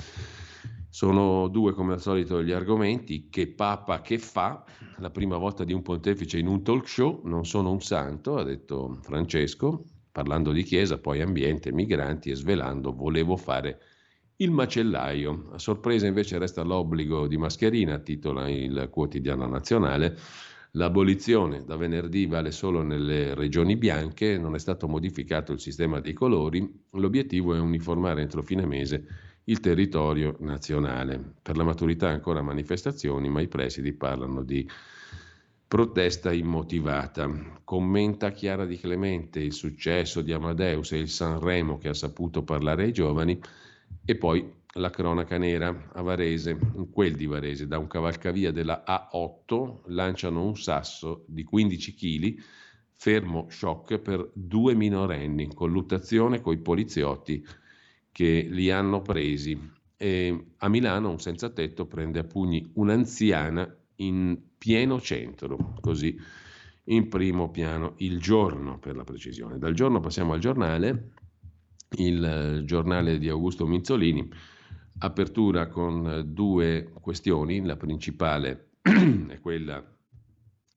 Sono due come al solito gli argomenti, che papa che fa, la prima volta di un pontefice in un talk show, non sono un santo, ha detto Francesco, parlando di chiesa, poi ambiente, migranti e svelando volevo fare il macellaio. A sorpresa invece resta l'obbligo di mascherina, titola il quotidiano nazionale. L'abolizione da venerdì vale solo nelle regioni bianche, non è stato modificato il sistema dei colori, l'obiettivo è uniformare entro fine mese il territorio nazionale. Per la maturità ancora manifestazioni, ma i presidi parlano di protesta immotivata. Commenta Chiara Di Clemente il successo di Amadeus e il Sanremo che ha saputo parlare ai giovani e poi la cronaca nera a Varese, in quel di Varese, da un cavalcavia della A8 lanciano un sasso di 15 kg, fermo shock per due minorenni, in colluttazione i poliziotti che li hanno presi. E a Milano un senza tetto prende a pugni un'anziana in pieno centro, così in primo piano, il giorno per la precisione. Dal giorno passiamo al giornale, il giornale di Augusto Minzolini apertura con due questioni, la principale è quella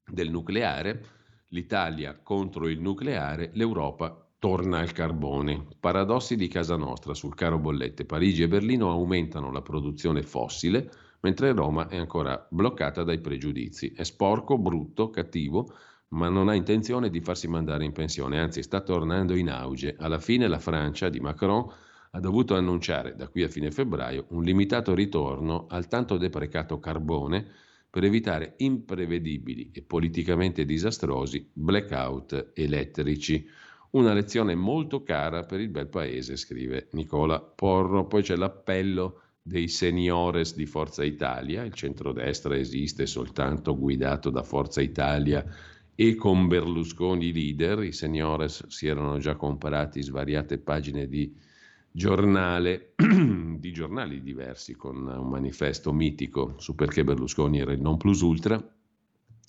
del nucleare, l'Italia contro il nucleare, l'Europa torna al carbone. Paradossi di casa nostra sul caro bollette. Parigi e Berlino aumentano la produzione fossile, mentre Roma è ancora bloccata dai pregiudizi. È sporco, brutto, cattivo, ma non ha intenzione di farsi mandare in pensione, anzi sta tornando in auge. Alla fine la Francia di Macron ha dovuto annunciare da qui a fine febbraio un limitato ritorno al tanto deprecato carbone per evitare imprevedibili e politicamente disastrosi blackout elettrici. Una lezione molto cara per il bel paese, scrive Nicola Porro. Poi c'è l'appello dei seniores di Forza Italia. Il centrodestra esiste soltanto guidato da Forza Italia e con Berlusconi leader. I seniores si erano già comprati svariate pagine di giornale, di giornali diversi con un manifesto mitico su perché Berlusconi era il non plus ultra.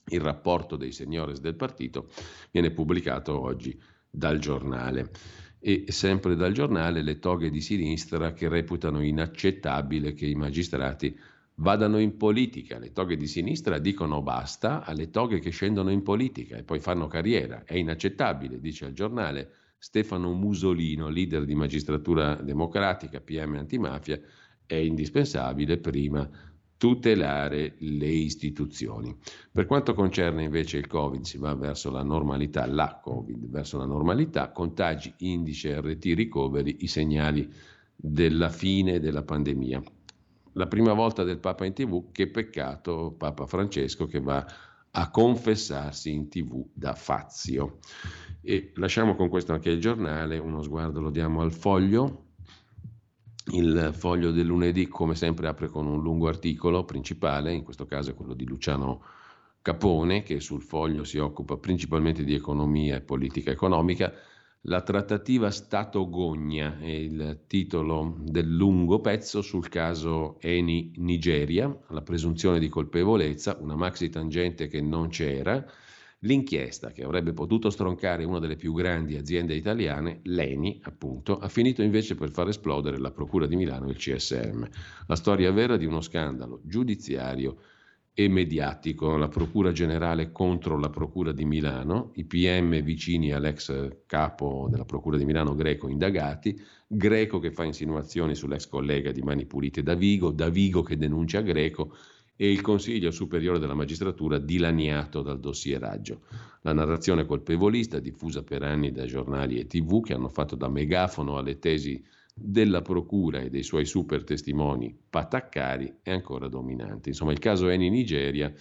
Il rapporto dei seniores del partito viene pubblicato oggi dal giornale e sempre dal giornale le toghe di sinistra che reputano inaccettabile che i magistrati vadano in politica. Le toghe di sinistra dicono basta alle toghe che scendono in politica e poi fanno carriera. È inaccettabile, dice al giornale Stefano Musolino, leader di magistratura democratica, PM antimafia, è indispensabile prima tutelare le istituzioni. Per quanto concerne invece il Covid, si va verso la normalità, la Covid verso la normalità, contagi, indice RT, ricoveri, i segnali della fine della pandemia. La prima volta del Papa in tv, che peccato Papa Francesco che va a confessarsi in tv da Fazio. E lasciamo con questo anche il giornale, uno sguardo lo diamo al foglio. Il foglio del lunedì, come sempre, apre con un lungo articolo principale, in questo caso è quello di Luciano Capone, che sul foglio si occupa principalmente di economia e politica economica. La trattativa Stato-Gogna è il titolo del lungo pezzo sul caso Eni Nigeria, la presunzione di colpevolezza, una maxi tangente che non c'era, l'inchiesta che avrebbe potuto stroncare una delle più grandi aziende italiane, l'Eni appunto, ha finito invece per far esplodere la Procura di Milano e il CSM. La storia vera di uno scandalo giudiziario e mediatico, la Procura Generale contro la Procura di Milano, i PM vicini all'ex capo della Procura di Milano Greco indagati, Greco che fa insinuazioni sull'ex collega di Mani Pulite Davigo, Davigo che denuncia Greco. E il Consiglio Superiore della Magistratura dilaniato dal dossieraggio. La narrazione colpevolista, diffusa per anni da giornali e tv che hanno fatto da megafono alle tesi della Procura e dei suoi super testimoni pataccari è ancora dominante. Insomma, il caso Eni Nigeria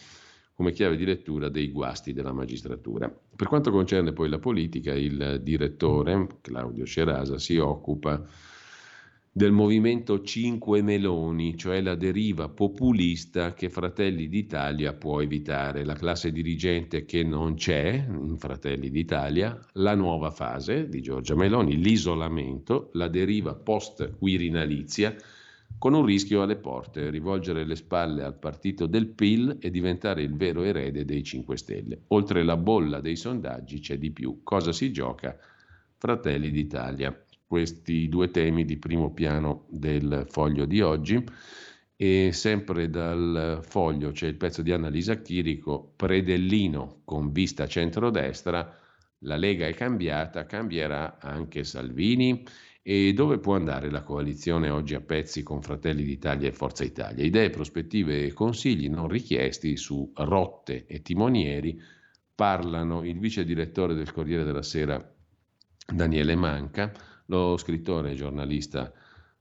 come chiave di lettura dei guasti della magistratura. Per quanto concerne poi la politica, il direttore Claudio Cerasa si occupa del movimento 5 Meloni, cioè la deriva populista che Fratelli d'Italia può evitare, la classe dirigente che non c'è in Fratelli d'Italia, la nuova fase di Giorgia Meloni, l'isolamento, la deriva post-quirinalizia, con un rischio alle porte, rivolgere le spalle al partito del PIL e diventare il vero erede dei 5 Stelle. Oltre la bolla dei sondaggi c'è di più. Cosa si gioca? Fratelli d'Italia questi due temi di primo piano del foglio di oggi. E sempre dal foglio c'è il pezzo di Annalisa Chirico, Predellino con vista centrodestra, la Lega è cambiata, cambierà anche Salvini. E dove può andare la coalizione oggi a pezzi con Fratelli d'Italia e Forza Italia? Idee, prospettive e consigli non richiesti su rotte e timonieri parlano il vice direttore del Corriere della Sera Daniele Manca, lo scrittore e giornalista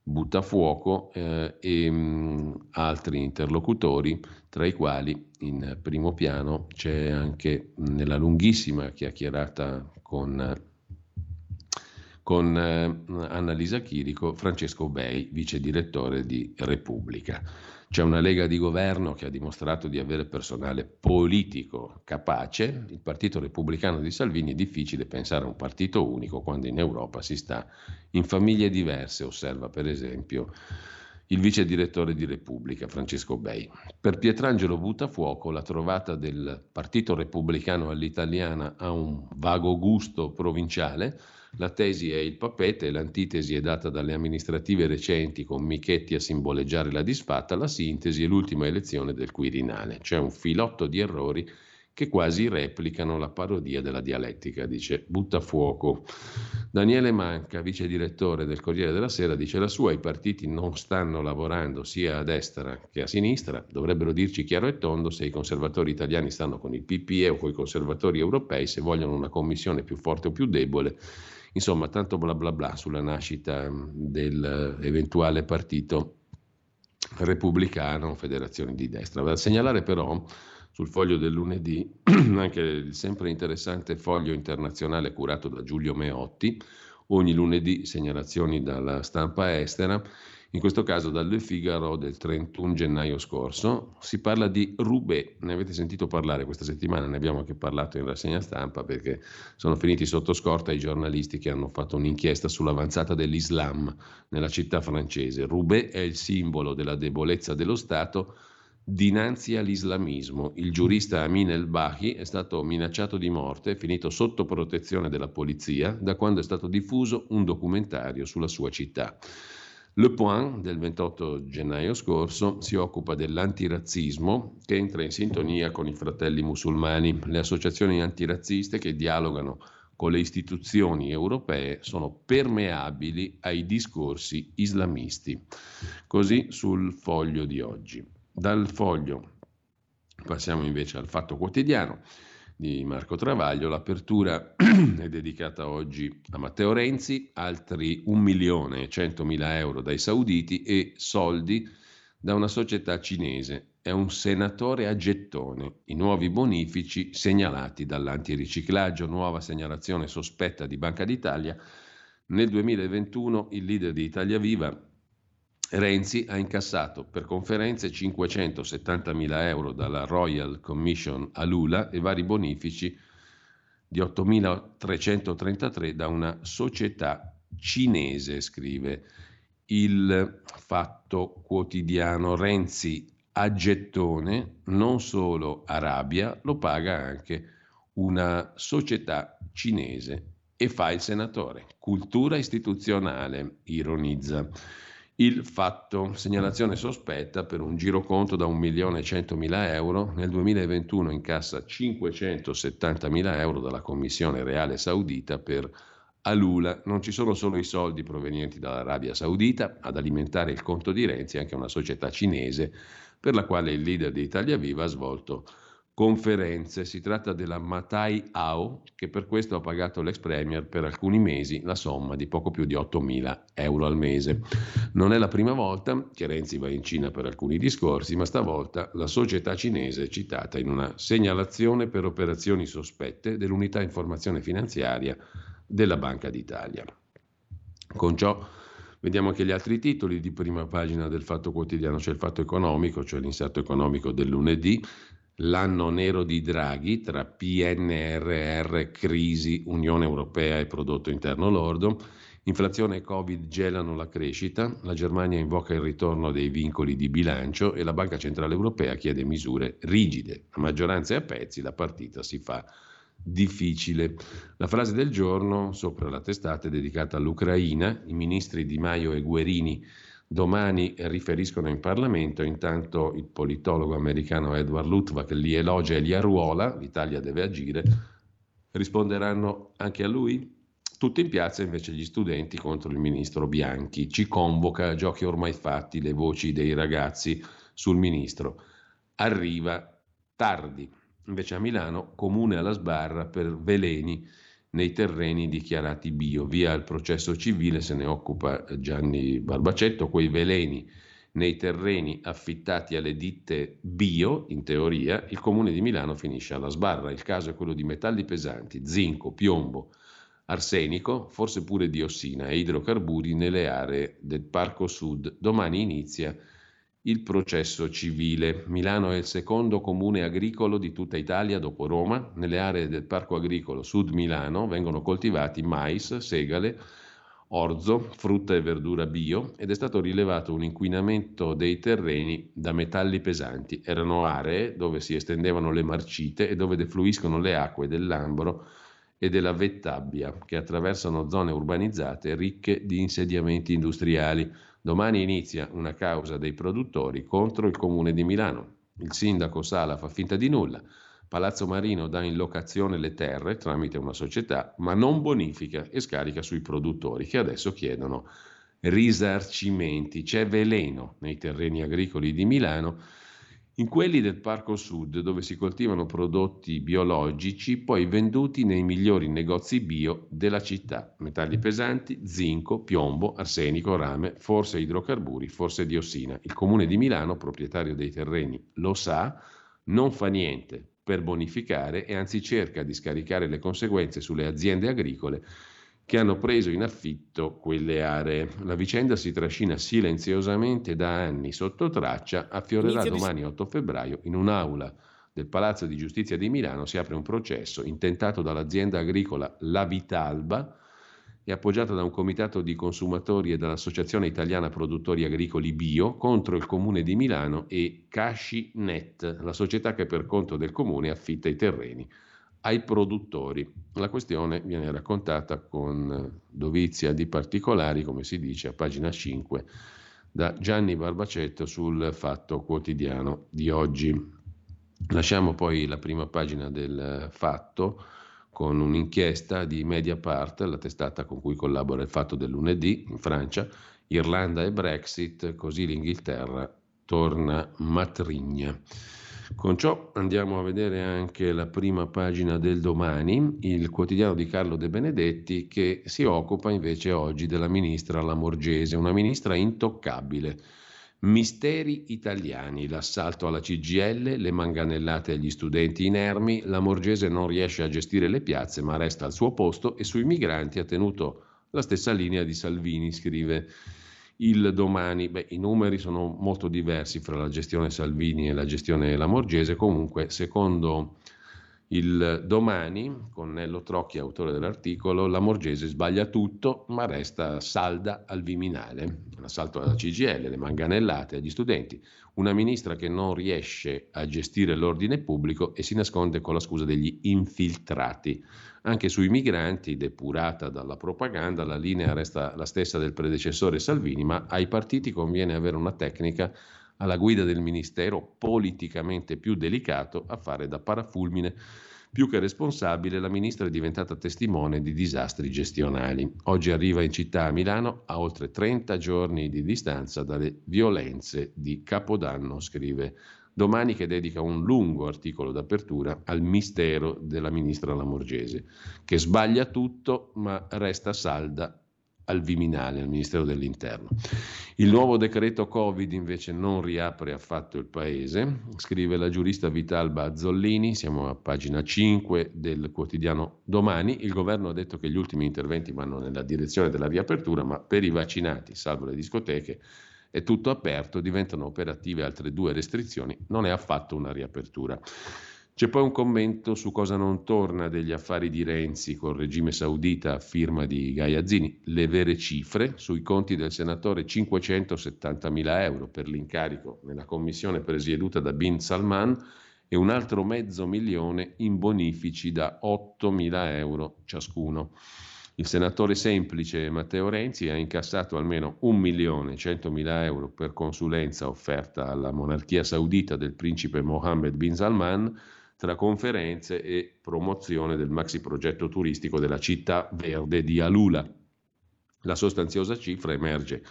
Buttafuoco eh, e mh, altri interlocutori, tra i quali in primo piano c'è anche nella lunghissima chiacchierata con, con eh, Annalisa Chirico Francesco Bei, vice direttore di Repubblica. C'è una Lega di governo che ha dimostrato di avere personale politico capace. Il Partito Repubblicano di Salvini è difficile pensare a un partito unico quando in Europa si sta in famiglie diverse, osserva per esempio il vice direttore di Repubblica, Francesco Bei. Per Pietrangelo Buttafuoco la trovata del Partito Repubblicano all'italiana ha un vago gusto provinciale la tesi è il papete, l'antitesi è data dalle amministrative recenti con Michetti a simboleggiare la disfatta, la sintesi è l'ultima elezione del Quirinale. C'è un filotto di errori che quasi replicano la parodia della dialettica, dice Buttafuoco. Daniele Manca, vice direttore del Corriere della Sera, dice la sua, i partiti non stanno lavorando sia a destra che a sinistra, dovrebbero dirci chiaro e tondo se i conservatori italiani stanno con il PPE o con i conservatori europei, se vogliono una commissione più forte o più debole. Insomma, tanto bla bla bla sulla nascita dell'eventuale partito repubblicano, federazione di destra. Da segnalare però sul foglio del lunedì, anche il sempre interessante foglio internazionale curato da Giulio Meotti, ogni lunedì segnalazioni dalla stampa estera, in questo caso dal Le Figaro del 31 gennaio scorso. Si parla di Roubaix, ne avete sentito parlare questa settimana, ne abbiamo anche parlato in rassegna stampa perché sono finiti sotto scorta i giornalisti che hanno fatto un'inchiesta sull'avanzata dell'Islam nella città francese. Roubaix è il simbolo della debolezza dello Stato dinanzi all'islamismo. Il giurista Amin El-Bahi è stato minacciato di morte, finito sotto protezione della polizia, da quando è stato diffuso un documentario sulla sua città. Le Point del 28 gennaio scorso si occupa dell'antirazzismo che entra in sintonia con i fratelli musulmani. Le associazioni antirazziste che dialogano con le istituzioni europee sono permeabili ai discorsi islamisti. Così sul foglio di oggi. Dal foglio passiamo invece al Fatto Quotidiano di Marco Travaglio. L'apertura è dedicata oggi a Matteo Renzi, altri 1 milione e 100 mila euro dai sauditi e soldi da una società cinese. È un senatore a gettone. I nuovi bonifici segnalati dall'antiriciclaggio, nuova segnalazione sospetta di Banca d'Italia. Nel 2021 il leader di Italia Viva Renzi ha incassato per conferenze 570 mila euro dalla Royal Commission a Lula e vari bonifici di 8.333 da una società cinese, scrive il fatto quotidiano. Renzi a gettone, non solo Arabia, lo paga anche una società cinese e fa il senatore. Cultura istituzionale, ironizza. Il fatto, segnalazione sospetta per un giroconto da 1.100.000 euro, nel 2021 incassa 570.000 euro dalla Commissione Reale Saudita per Alula. Non ci sono solo i soldi provenienti dall'Arabia Saudita ad alimentare il conto di Renzi, anche una società cinese per la quale il leader di Italia Viva ha svolto conferenze. Si tratta della Matai AO, che per questo ha pagato l'ex Premier per alcuni mesi la somma di poco più di 8.000 euro al mese. Non è la prima volta che Renzi va in Cina per alcuni discorsi, ma stavolta la società cinese è citata in una segnalazione per operazioni sospette dell'unità informazione finanziaria della Banca d'Italia. Con ciò Vediamo anche gli altri titoli di prima pagina del Fatto Quotidiano, c'è il Fatto Economico, cioè l'inserto economico del lunedì, l'anno nero di Draghi tra PNRR, crisi, Unione Europea e prodotto interno lordo. Inflazione e Covid gelano la crescita, la Germania invoca il ritorno dei vincoli di bilancio e la Banca Centrale Europea chiede misure rigide. A maggioranza e a pezzi la partita si fa difficile. La frase del giorno sopra la testata è dedicata all'Ucraina. I ministri Di Maio e Guerini domani riferiscono in Parlamento, intanto il politologo americano Edward Lutvak li elogia e li arruola, l'Italia deve agire, risponderanno anche a lui? Tutti in piazza invece gli studenti contro il ministro Bianchi, ci convoca a giochi ormai fatti le voci dei ragazzi sul ministro. Arriva tardi, invece a Milano comune alla sbarra per veleni nei terreni dichiarati bio. Via il processo civile se ne occupa Gianni Barbacetto, quei veleni nei terreni affittati alle ditte bio, in teoria, il comune di Milano finisce alla sbarra. Il caso è quello di metalli pesanti, zinco, piombo, arsenico, forse pure diossina e idrocarburi nelle aree del Parco Sud. Domani inizia il processo civile. Milano è il secondo comune agricolo di tutta Italia dopo Roma. Nelle aree del Parco Agricolo Sud Milano vengono coltivati mais, segale, orzo, frutta e verdura bio ed è stato rilevato un inquinamento dei terreni da metalli pesanti. Erano aree dove si estendevano le marcite e dove defluiscono le acque dell'Ambro e della Vettabbia, che attraversano zone urbanizzate ricche di insediamenti industriali. Domani inizia una causa dei produttori contro il comune di Milano. Il sindaco Sala fa finta di nulla, Palazzo Marino dà in locazione le terre tramite una società, ma non bonifica e scarica sui produttori che adesso chiedono risarcimenti. C'è veleno nei terreni agricoli di Milano in quelli del Parco Sud, dove si coltivano prodotti biologici poi venduti nei migliori negozi bio della città. Metalli pesanti, zinco, piombo, arsenico, rame, forse idrocarburi, forse diossina. Il comune di Milano, proprietario dei terreni, lo sa, non fa niente per bonificare e anzi cerca di scaricare le conseguenze sulle aziende agricole che hanno preso in affitto quelle aree. La vicenda si trascina silenziosamente da anni sotto traccia, affiorerà domani 8 febbraio in un'aula del Palazzo di Giustizia di Milano si apre un processo intentato dall'azienda agricola La Vitalba e appoggiato da un comitato di consumatori e dall'Associazione Italiana Produttori Agricoli Bio contro il Comune di Milano e Cascinet, la società che per conto del Comune affitta i terreni ai produttori. La questione viene raccontata con dovizia di particolari, come si dice a pagina 5, da Gianni Barbacetto sul Fatto Quotidiano di oggi. Lasciamo poi la prima pagina del Fatto con un'inchiesta di Mediapart, la testata con cui collabora il Fatto del lunedì in Francia, Irlanda e Brexit, così l'Inghilterra torna matrigna. Con ciò andiamo a vedere anche la prima pagina del domani, il quotidiano di Carlo De Benedetti che si occupa invece oggi della ministra Lamorgese, una ministra intoccabile. Misteri italiani, l'assalto alla CGL, le manganellate agli studenti inermi, Lamorgese non riesce a gestire le piazze ma resta al suo posto e sui migranti ha tenuto la stessa linea di Salvini, scrive il domani. Beh, i numeri sono molto diversi fra la gestione Salvini e la gestione Lamorgese, comunque secondo il domani, con Nello Trocchi, autore dell'articolo, la Morgese sbaglia tutto, ma resta salda al Viminale. L'assalto alla CGL, le manganellate agli studenti, una ministra che non riesce a gestire l'ordine pubblico e si nasconde con la scusa degli infiltrati. Anche sui migranti, depurata dalla propaganda, la linea resta la stessa del predecessore Salvini, ma ai partiti conviene avere una tecnica alla guida del ministero politicamente più delicato a fare da parafulmine. Più che responsabile, la ministra è diventata testimone di disastri gestionali. Oggi arriva in città a Milano a oltre 30 giorni di distanza dalle violenze di Capodanno, scrive Domani che dedica un lungo articolo d'apertura al mistero della ministra Lamorgese, che sbaglia tutto ma resta salda al Viminale, al Ministero dell'Interno. Il nuovo decreto Covid invece non riapre affatto il paese, scrive la giurista Vitalba Azzollini, siamo a pagina 5 del quotidiano Domani, il governo ha detto che gli ultimi interventi vanno nella direzione della riapertura, ma per i vaccinati, salvo le discoteche, è tutto aperto, diventano operative altre due restrizioni, non è affatto una riapertura. C'è poi un commento su cosa non torna degli affari di Renzi col regime saudita firma di Gaiazzini, le vere cifre sui conti del senatore 570 mila euro per l'incarico nella commissione presieduta da Bin Salman e un altro mezzo milione in bonifici da 8 mila euro ciascuno. Il senatore semplice Matteo Renzi ha incassato almeno 1 milione 100 mila euro per consulenza offerta alla monarchia saudita del principe Mohammed bin Salman tra conferenze e promozione del maxi progetto turistico della città verde di Alula. La sostanziosa cifra emerge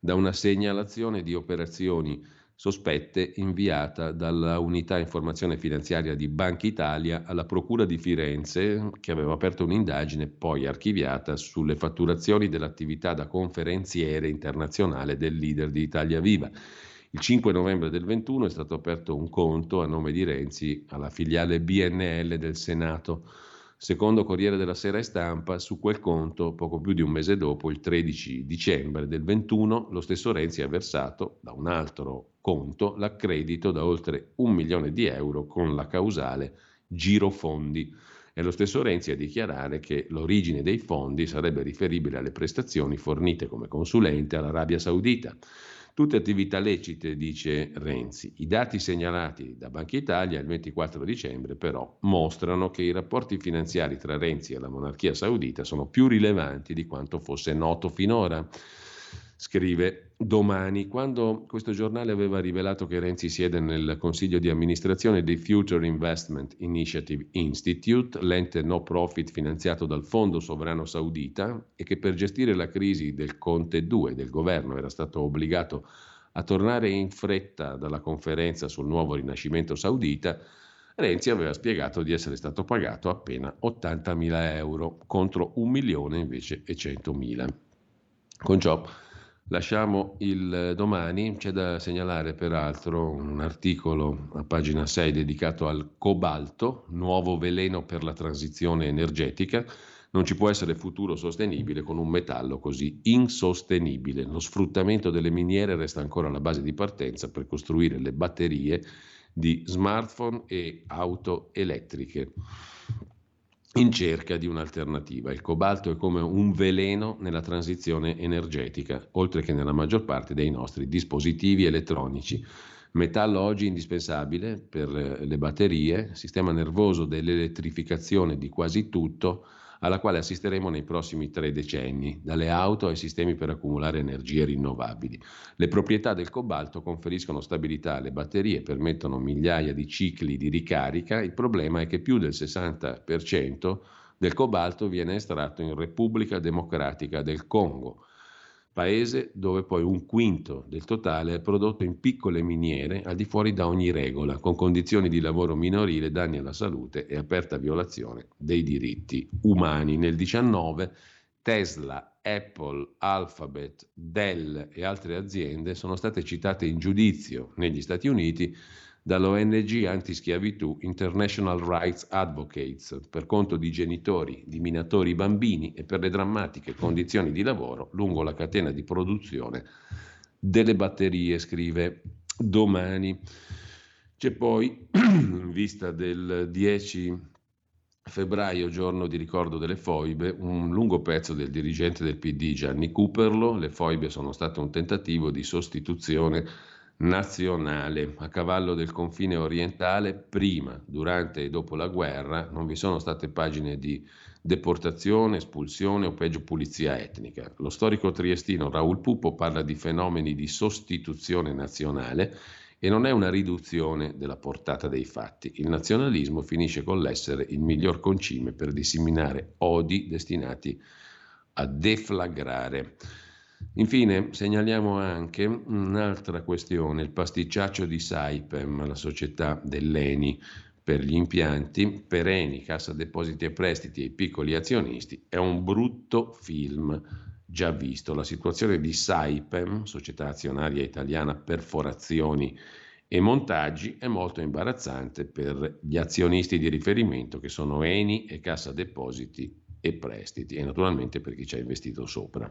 da una segnalazione di operazioni sospette inviata dalla Unità Informazione Finanziaria di Banca Italia alla Procura di Firenze, che aveva aperto un'indagine poi archiviata sulle fatturazioni dell'attività da conferenziere internazionale del leader di Italia Viva. Il 5 novembre del 21 è stato aperto un conto a nome di Renzi alla filiale BNL del Senato. Secondo Corriere della Sera e Stampa, su quel conto, poco più di un mese dopo, il 13 dicembre del 21, lo stesso Renzi ha versato da un altro conto l'accredito da oltre un milione di euro con la causale girofondi. È lo stesso Renzi a dichiarare che l'origine dei fondi sarebbe riferibile alle prestazioni fornite come consulente all'Arabia Saudita. Tutte attività lecite, dice Renzi. I dati segnalati da Banca Italia il 24 dicembre però mostrano che i rapporti finanziari tra Renzi e la monarchia saudita sono più rilevanti di quanto fosse noto finora. Scrive domani, quando questo giornale aveva rivelato che Renzi siede nel consiglio di amministrazione dei Future Investment Initiative Institute, l'ente no profit finanziato dal Fondo Sovrano Saudita, e che per gestire la crisi del Conte 2 del governo era stato obbligato a tornare in fretta dalla conferenza sul nuovo rinascimento saudita, Renzi aveva spiegato di essere stato pagato appena 80.000 euro contro un milione invece e 100.000. Con ciò Lasciamo il domani, c'è da segnalare peraltro un articolo a pagina 6 dedicato al cobalto, nuovo veleno per la transizione energetica. Non ci può essere futuro sostenibile con un metallo così insostenibile. Lo sfruttamento delle miniere resta ancora la base di partenza per costruire le batterie di smartphone e auto elettriche in cerca di un'alternativa. Il cobalto è come un veleno nella transizione energetica, oltre che nella maggior parte dei nostri dispositivi elettronici. Metallo oggi indispensabile per le batterie, sistema nervoso dell'elettrificazione di quasi tutto, alla quale assisteremo nei prossimi tre decenni, dalle auto ai sistemi per accumulare energie rinnovabili. Le proprietà del cobalto conferiscono stabilità alle batterie, permettono migliaia di cicli di ricarica, il problema è che più del 60% del cobalto viene estratto in Repubblica Democratica del Congo paese dove poi un quinto del totale è prodotto in piccole miniere al di fuori da ogni regola, con condizioni di lavoro minorile, danni alla salute e aperta violazione dei diritti umani. Nel 19 Tesla, Apple, Alphabet, Dell e altre aziende sono state citate in giudizio negli Stati Uniti dall'ONG antischiavitù International Rights Advocates per conto di genitori di minatori bambini e per le drammatiche condizioni di lavoro lungo la catena di produzione delle batterie, scrive domani. C'è poi, in vista del 10 febbraio, giorno di ricordo delle foibe, un lungo pezzo del dirigente del PD Gianni Cooperlo. Le foibe sono state un tentativo di sostituzione nazionale a cavallo del confine orientale prima, durante e dopo la guerra non vi sono state pagine di deportazione, espulsione o peggio pulizia etnica. Lo storico triestino Raul Pupo parla di fenomeni di sostituzione nazionale e non è una riduzione della portata dei fatti. Il nazionalismo finisce con l'essere il miglior concime per disseminare odi destinati a deflagrare. Infine segnaliamo anche un'altra questione, il pasticciaccio di Saipem, la società dell'ENI per gli impianti, per Eni, Cassa Depositi e Prestiti e i piccoli azionisti, è un brutto film già visto. La situazione di Saipem, società azionaria italiana perforazioni e montaggi, è molto imbarazzante per gli azionisti di riferimento che sono Eni e Cassa Depositi e prestiti e naturalmente per chi ci ha investito sopra.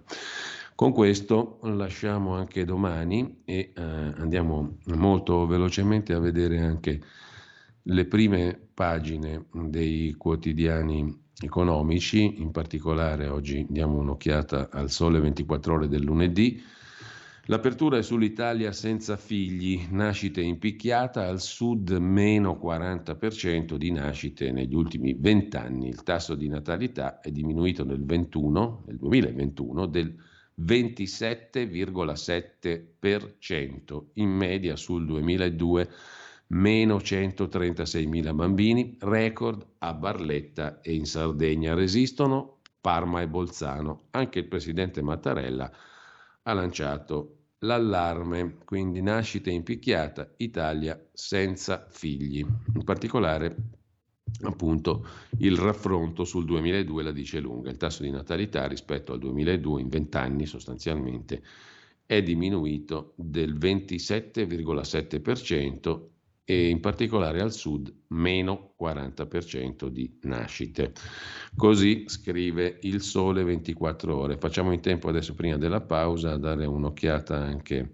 Con questo lasciamo anche domani e eh, andiamo molto velocemente a vedere anche le prime pagine dei quotidiani economici, in particolare oggi diamo un'occhiata al Sole 24 ore del lunedì. L'apertura è sull'Italia senza figli, nascite in picchiata, al sud meno 40% di nascite negli ultimi 20 anni. Il tasso di natalità è diminuito nel, 21, nel 2021 del 27,7%, in media sul 2002 meno 136.000 bambini, record a Barletta e in Sardegna. Resistono Parma e Bolzano. Anche il presidente Mattarella ha lanciato l'allarme, quindi nascite in picchiata, Italia senza figli. In particolare appunto il raffronto sul 2002 la dice lunga. Il tasso di natalità rispetto al 2002 in 20 anni sostanzialmente è diminuito del 27,7% e in particolare al sud meno 40% di nascite. Così scrive il Sole 24 ore. Facciamo in tempo adesso prima della pausa a dare un'occhiata anche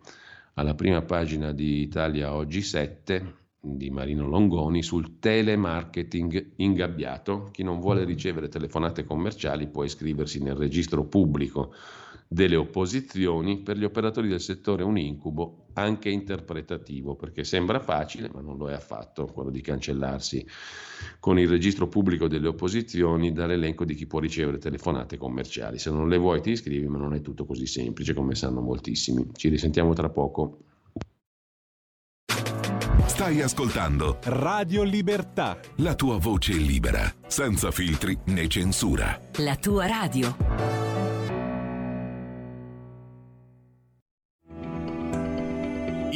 alla prima pagina di Italia Oggi 7 di Marino Longoni sul telemarketing ingabbiato. Chi non vuole ricevere telefonate commerciali può iscriversi nel registro pubblico delle opposizioni. Per gli operatori del settore è un incubo anche interpretativo, perché sembra facile, ma non lo è affatto, quello di cancellarsi con il registro pubblico delle opposizioni dall'elenco di chi può ricevere telefonate commerciali. Se non le vuoi ti iscrivi, ma non è tutto così semplice come sanno moltissimi. Ci risentiamo tra poco. Stai ascoltando Radio Libertà. La tua voce libera, senza filtri né censura. La tua radio.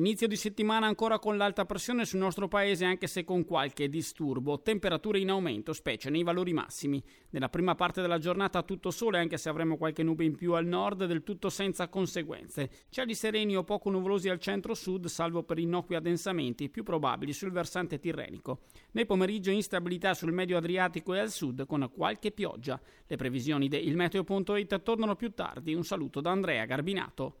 Inizio di settimana ancora con l'alta pressione sul nostro paese anche se con qualche disturbo, temperature in aumento, specie nei valori massimi. Nella prima parte della giornata tutto sole anche se avremo qualche nube in più al nord, del tutto senza conseguenze. Cieli sereni o poco nuvolosi al centro-sud, salvo per innocui addensamenti più probabili sul versante tirrenico. Nel pomeriggio instabilità sul medio Adriatico e al sud con qualche pioggia. Le previsioni di ilmeteo.it tornano più tardi. Un saluto da Andrea Garbinato.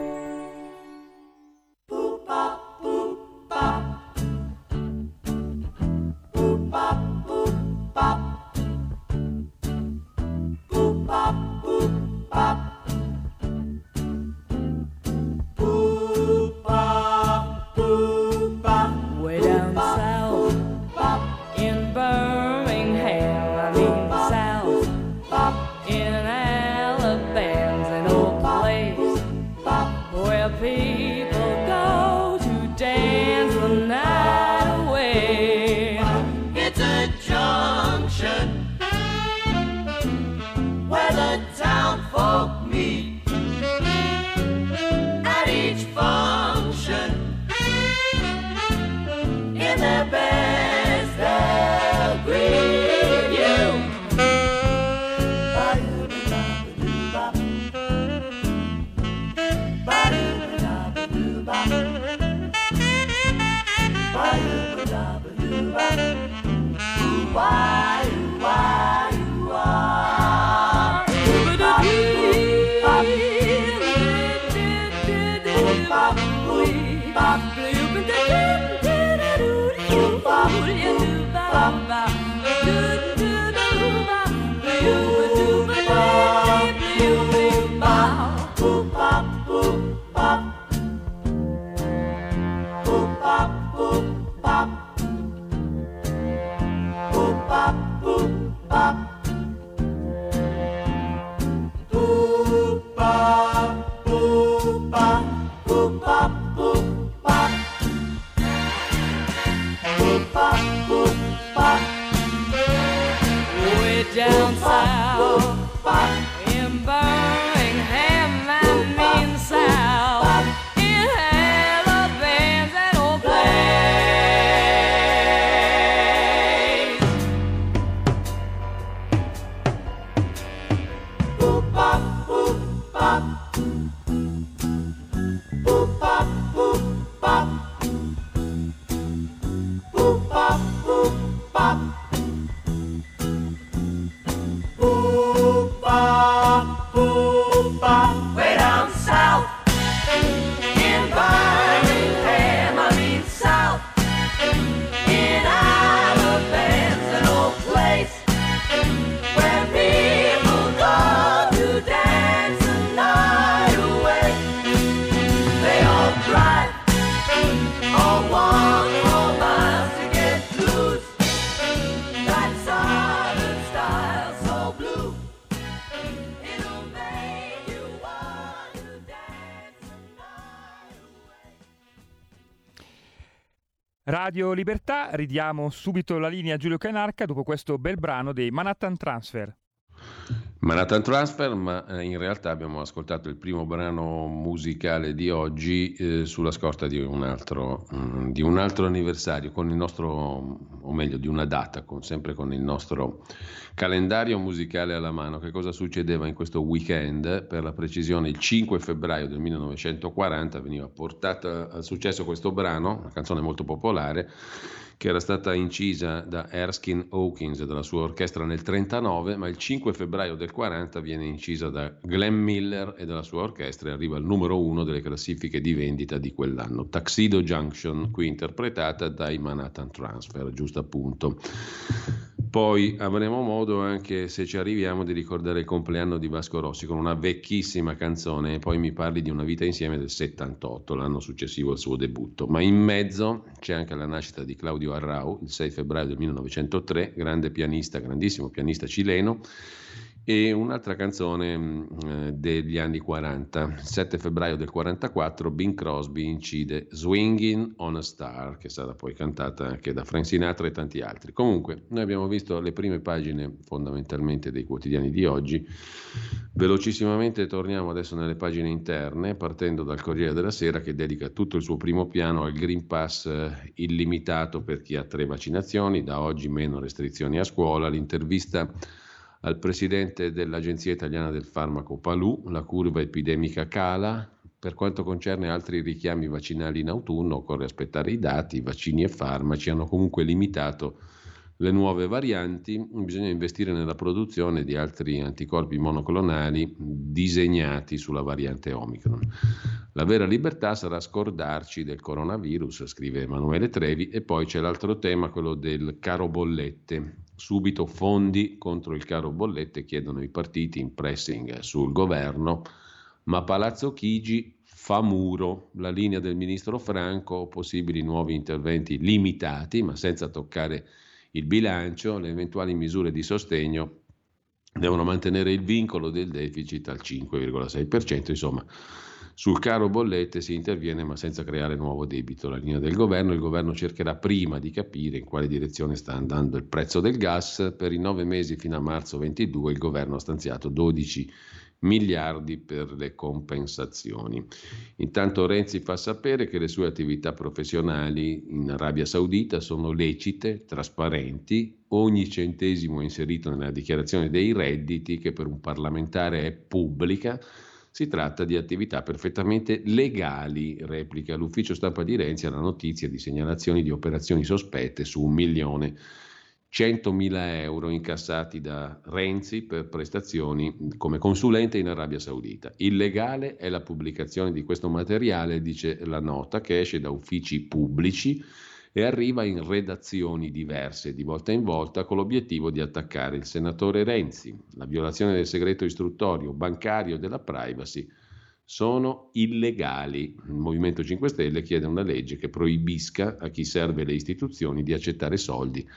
Radio Libertà, ridiamo subito la linea a Giulio Cainarca dopo questo bel brano dei Manhattan Transfer. Manhattan Transfer, ma eh, in realtà abbiamo ascoltato il primo brano musicale di oggi eh, sulla scorta di un, altro, mm, di un altro anniversario, con il nostro, o meglio di una data, con- sempre con il nostro calendario musicale alla mano. Che cosa succedeva in questo weekend? Per la precisione, il 5 febbraio del 1940 veniva portata al successo questo brano, una canzone molto popolare, che era stata incisa da Erskine Hawkins e dalla sua orchestra nel 39, ma il 5 febbraio del 40 viene incisa da Glenn Miller e dalla sua orchestra e arriva al numero uno delle classifiche di vendita di quell'anno. Tuxedo Junction, qui interpretata dai Manhattan Transfer, giusto appunto. Poi avremo modo anche, se ci arriviamo, di ricordare il compleanno di Vasco Rossi con una vecchissima canzone e poi mi parli di una vita insieme del 78, l'anno successivo al suo debutto. Ma in mezzo c'è anche la nascita di Claudio Arrau, il 6 febbraio del 1903, grande pianista, grandissimo pianista cileno e un'altra canzone mh, eh, degli anni 40. Il 7 febbraio del 44 Bing Crosby incide Swinging on a Star, che stata poi cantata anche da Frank Sinatra e tanti altri. Comunque, noi abbiamo visto le prime pagine fondamentalmente dei quotidiani di oggi. Velocissimamente torniamo adesso nelle pagine interne, partendo dal Corriere della Sera che dedica tutto il suo primo piano al Green Pass eh, illimitato per chi ha tre vaccinazioni, da oggi meno restrizioni a scuola, l'intervista al presidente dell'Agenzia Italiana del Farmaco Palù, la curva epidemica cala. Per quanto concerne altri richiami vaccinali in autunno, occorre aspettare i dati, vaccini e farmaci hanno comunque limitato le nuove varianti, bisogna investire nella produzione di altri anticorpi monoclonali disegnati sulla variante Omicron. La vera libertà sarà scordarci del coronavirus, scrive Emanuele Trevi, e poi c'è l'altro tema, quello del caro bollette. Subito fondi contro il caro bollette chiedono i partiti in pressing sul governo, ma Palazzo Chigi fa muro, la linea del ministro Franco, possibili nuovi interventi limitati, ma senza toccare il bilancio, le eventuali misure di sostegno devono mantenere il vincolo del deficit al 5,6%, insomma. Sul caro bollette si interviene ma senza creare nuovo debito. La linea del governo, il governo cercherà prima di capire in quale direzione sta andando il prezzo del gas. Per i nove mesi fino a marzo 22 il governo ha stanziato 12 miliardi per le compensazioni. Intanto Renzi fa sapere che le sue attività professionali in Arabia Saudita sono lecite, trasparenti, ogni centesimo inserito nella dichiarazione dei redditi che per un parlamentare è pubblica. Si tratta di attività perfettamente legali, replica l'ufficio stampa di Renzi alla notizia di segnalazioni di operazioni sospette su un milione 100.000 euro incassati da Renzi per prestazioni come consulente in Arabia Saudita. Illegale è la pubblicazione di questo materiale, dice la nota, che esce da uffici pubblici e arriva in redazioni diverse di volta in volta con l'obiettivo di attaccare il senatore Renzi. La violazione del segreto istruttorio, bancario e della privacy sono illegali. Il Movimento 5 Stelle chiede una legge che proibisca a chi serve le istituzioni di accettare soldi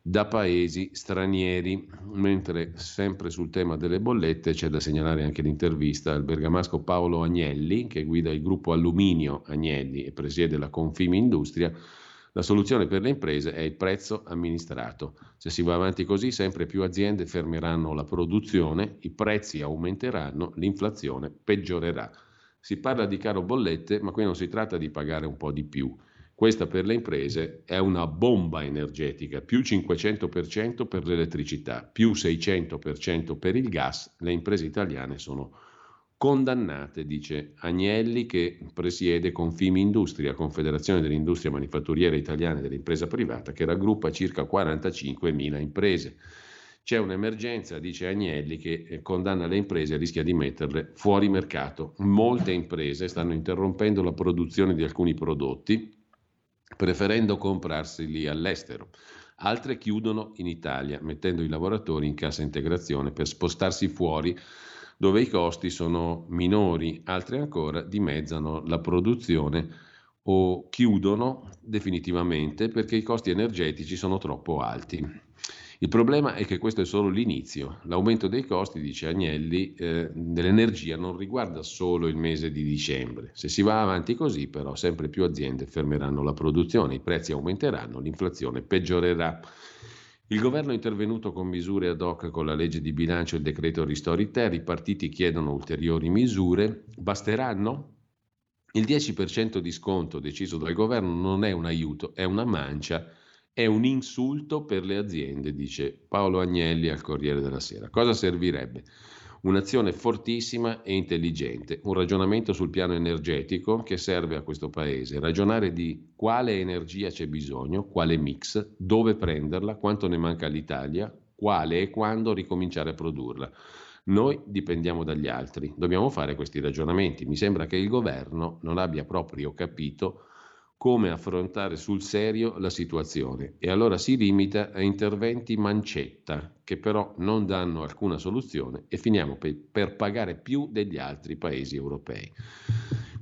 da paesi stranieri. Mentre sempre sul tema delle bollette c'è da segnalare anche l'intervista al bergamasco Paolo Agnelli, che guida il gruppo Alluminio Agnelli e presiede la Confimi Industria. La soluzione per le imprese è il prezzo amministrato. Se si va avanti così, sempre più aziende fermeranno la produzione, i prezzi aumenteranno, l'inflazione peggiorerà. Si parla di caro bollette, ma qui non si tratta di pagare un po' di più. Questa per le imprese è una bomba energetica, più 500% per l'elettricità, più 600% per il gas. Le imprese italiane sono condannate, dice Agnelli che presiede Confimi Industria, Confederazione dell'Industria Manifatturiera Italiana e dell'Impresa Privata, che raggruppa circa 45.000 imprese. C'è un'emergenza, dice Agnelli, che eh, condanna le imprese e rischia di metterle fuori mercato. Molte imprese stanno interrompendo la produzione di alcuni prodotti, preferendo comprarseli all'estero. Altre chiudono in Italia, mettendo i lavoratori in cassa integrazione per spostarsi fuori dove i costi sono minori, altre ancora dimezzano la produzione o chiudono definitivamente perché i costi energetici sono troppo alti. Il problema è che questo è solo l'inizio. L'aumento dei costi, dice Agnelli, eh, dell'energia non riguarda solo il mese di dicembre. Se si va avanti così, però, sempre più aziende fermeranno la produzione, i prezzi aumenteranno, l'inflazione peggiorerà. Il governo è intervenuto con misure ad hoc con la legge di bilancio e il decreto ristori ter, i partiti chiedono ulteriori misure, basteranno? Il 10% di sconto deciso dal governo non è un aiuto, è una mancia, è un insulto per le aziende, dice Paolo Agnelli al Corriere della Sera. Cosa servirebbe? Un'azione fortissima e intelligente, un ragionamento sul piano energetico che serve a questo Paese, ragionare di quale energia c'è bisogno, quale mix, dove prenderla, quanto ne manca all'Italia, quale e quando ricominciare a produrla. Noi dipendiamo dagli altri, dobbiamo fare questi ragionamenti. Mi sembra che il governo non abbia proprio capito come affrontare sul serio la situazione e allora si limita a interventi mancetta che però non danno alcuna soluzione e finiamo per, pagare più degli altri paesi europei.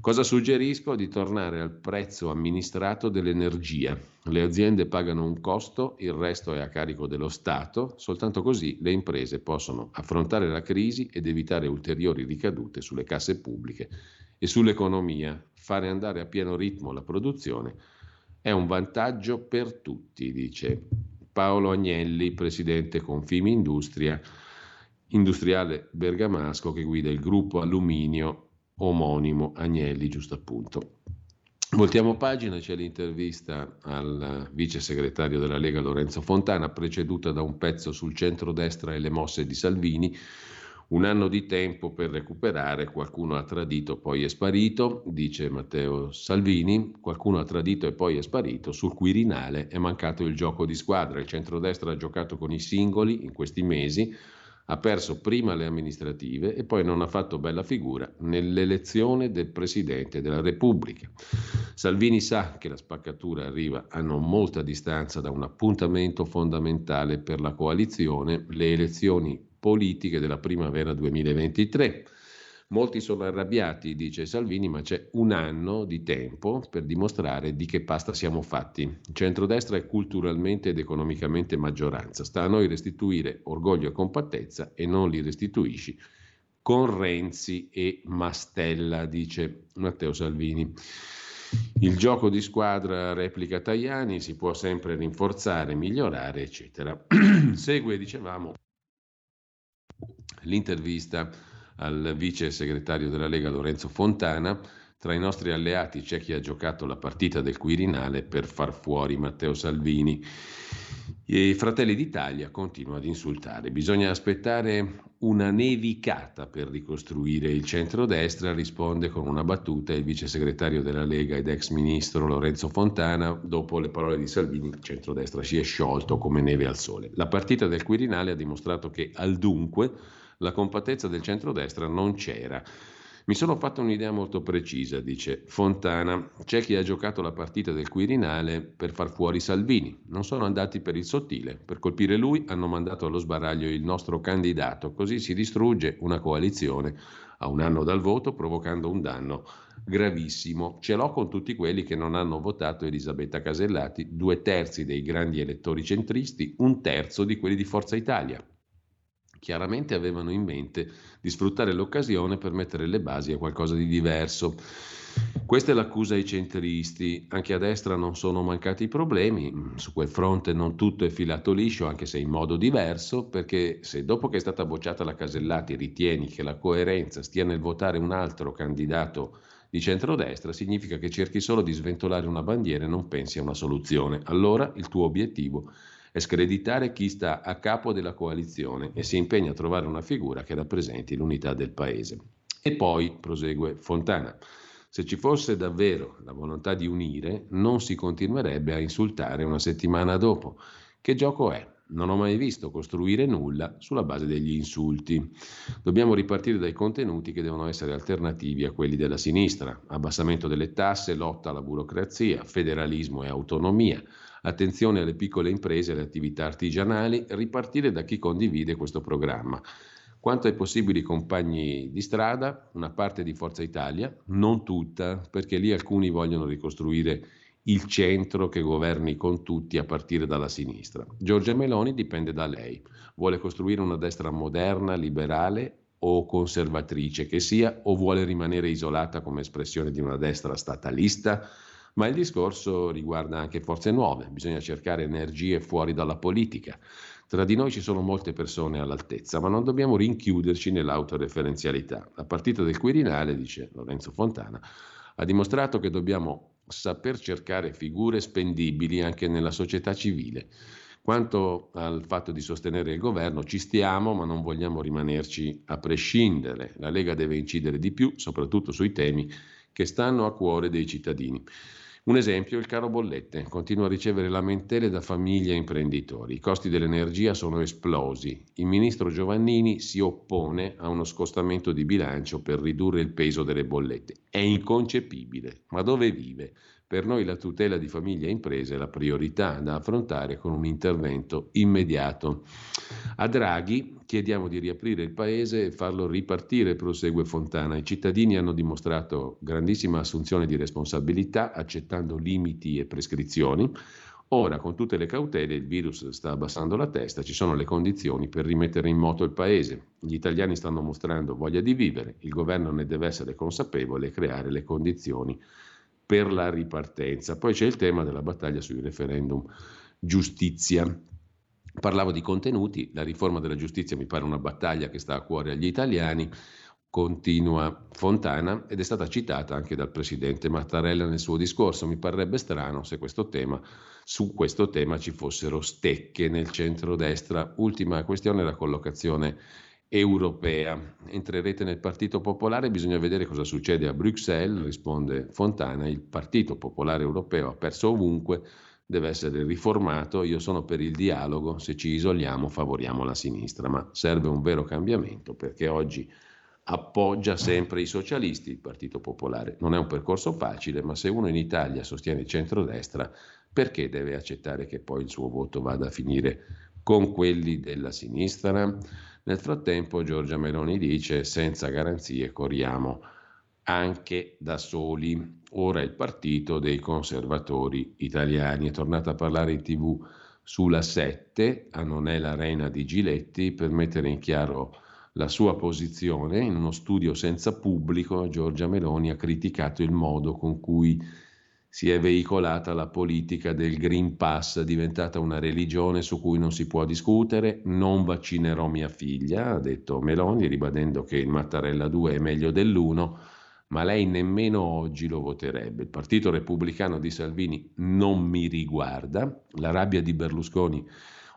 Cosa suggerisco? Di tornare al prezzo amministrato dell'energia. Le aziende pagano un costo, il resto è a carico dello Stato, soltanto così le imprese possono affrontare la crisi ed evitare ulteriori ricadute sulle casse pubbliche e sull'economia. Fare andare a pieno ritmo la produzione è un vantaggio per tutti, dice Paolo Agnelli, presidente Confimi Industria, industriale bergamasco che guida il gruppo alluminio omonimo Agnelli, giusto appunto. Voltiamo pagina, c'è l'intervista al vice segretario della Lega Lorenzo Fontana, preceduta da un pezzo sul centro-destra e le mosse di Salvini, un anno di tempo per recuperare, qualcuno ha tradito, poi è sparito, dice Matteo Salvini, qualcuno ha tradito e poi è sparito, sul Quirinale è mancato il gioco di squadra, il centrodestra ha giocato con i singoli in questi mesi, ha perso prima le amministrative e poi non ha fatto bella figura nell'elezione del Presidente della Repubblica. Salvini sa che la spaccatura arriva a non molta distanza da un appuntamento fondamentale per la coalizione, le elezioni politiche della primavera 2023. Molti sono arrabbiati, dice Salvini, ma c'è un anno di tempo per dimostrare di che pasta siamo fatti. Il centrodestra è culturalmente ed economicamente maggioranza. Sta a noi restituire orgoglio e compattezza e non li restituisci con Renzi e Mastella, dice Matteo Salvini. Il gioco di squadra replica Tajani, si può sempre rinforzare, migliorare, eccetera. Segue, dicevamo, l'intervista al vice segretario della Lega Lorenzo Fontana. Tra i nostri alleati c'è chi ha giocato la partita del Quirinale per far fuori Matteo Salvini. I Fratelli d'Italia continua ad insultare. Bisogna aspettare una nevicata per ricostruire il centrodestra, risponde con una battuta il vice segretario della Lega ed ex ministro Lorenzo Fontana. Dopo le parole di Salvini, il centrodestra si è sciolto come neve al sole. La partita del Quirinale ha dimostrato che al dunque la compattezza del centrodestra non c'era. Mi sono fatto un'idea molto precisa, dice Fontana. C'è chi ha giocato la partita del Quirinale per far fuori Salvini. Non sono andati per il sottile. Per colpire lui hanno mandato allo sbaraglio il nostro candidato. Così si distrugge una coalizione a un anno dal voto, provocando un danno gravissimo. Ce l'ho con tutti quelli che non hanno votato Elisabetta Casellati, due terzi dei grandi elettori centristi, un terzo di quelli di Forza Italia chiaramente avevano in mente di sfruttare l'occasione per mettere le basi a qualcosa di diverso. Questa è l'accusa ai centristi. Anche a destra non sono mancati problemi, su quel fronte non tutto è filato liscio, anche se in modo diverso, perché se dopo che è stata bocciata la Casellati ritieni che la coerenza stia nel votare un altro candidato di centrodestra, significa che cerchi solo di sventolare una bandiera e non pensi a una soluzione. Allora il tuo obiettivo è è screditare chi sta a capo della coalizione e si impegna a trovare una figura che rappresenti l'unità del Paese. E poi, prosegue Fontana, se ci fosse davvero la volontà di unire, non si continuerebbe a insultare una settimana dopo. Che gioco è? Non ho mai visto costruire nulla sulla base degli insulti. Dobbiamo ripartire dai contenuti che devono essere alternativi a quelli della sinistra. Abbassamento delle tasse, lotta alla burocrazia, federalismo e autonomia, attenzione alle piccole imprese e alle attività artigianali, ripartire da chi condivide questo programma. Quanto ai possibili compagni di strada, una parte di Forza Italia, non tutta, perché lì alcuni vogliono ricostruire il centro che governi con tutti a partire dalla sinistra. Giorgia Meloni dipende da lei. Vuole costruire una destra moderna, liberale o conservatrice che sia, o vuole rimanere isolata come espressione di una destra statalista? Ma il discorso riguarda anche forze nuove, bisogna cercare energie fuori dalla politica. Tra di noi ci sono molte persone all'altezza, ma non dobbiamo rinchiuderci nell'autoreferenzialità. La partita del Quirinale, dice Lorenzo Fontana, ha dimostrato che dobbiamo saper cercare figure spendibili anche nella società civile. Quanto al fatto di sostenere il governo, ci stiamo, ma non vogliamo rimanerci a prescindere. La Lega deve incidere di più, soprattutto sui temi che stanno a cuore dei cittadini. Un esempio, il caro bollette continua a ricevere lamentele da famiglie e imprenditori. I costi dell'energia sono esplosi. Il ministro Giovannini si oppone a uno scostamento di bilancio per ridurre il peso delle bollette. È inconcepibile. Ma dove vive? Per noi la tutela di famiglie e imprese è la priorità da affrontare con un intervento immediato. A Draghi chiediamo di riaprire il paese e farlo ripartire, prosegue Fontana. I cittadini hanno dimostrato grandissima assunzione di responsabilità accettando limiti e prescrizioni. Ora, con tutte le cautele, il virus sta abbassando la testa, ci sono le condizioni per rimettere in moto il paese. Gli italiani stanno mostrando voglia di vivere, il governo ne deve essere consapevole e creare le condizioni per la ripartenza. Poi c'è il tema della battaglia sui referendum giustizia. Parlavo di contenuti, la riforma della giustizia mi pare una battaglia che sta a cuore agli italiani, continua Fontana ed è stata citata anche dal presidente Mattarella nel suo discorso. Mi parrebbe strano se questo tema, su questo tema ci fossero stecche nel centrodestra. Ultima questione, la collocazione europea. Entrerete nel Partito Popolare, bisogna vedere cosa succede a Bruxelles, risponde Fontana, il Partito Popolare Europeo ha perso ovunque, deve essere riformato, io sono per il dialogo, se ci isoliamo favoriamo la sinistra, ma serve un vero cambiamento perché oggi appoggia sempre i socialisti il Partito Popolare. Non è un percorso facile, ma se uno in Italia sostiene il centrodestra, perché deve accettare che poi il suo voto vada a finire con quelli della sinistra? Nel frattempo Giorgia Meloni dice senza garanzie corriamo anche da soli. Ora il partito dei conservatori italiani è tornato a parlare in tv sulla 7, a Non è l'arena di Giletti, per mettere in chiaro la sua posizione. In uno studio senza pubblico Giorgia Meloni ha criticato il modo con cui si è veicolata la politica del Green Pass, diventata una religione su cui non si può discutere. Non vaccinerò mia figlia, ha detto Meloni, ribadendo che il Mattarella 2 è meglio dell'1, ma lei nemmeno oggi lo voterebbe. Il Partito Repubblicano di Salvini non mi riguarda. La rabbia di Berlusconi.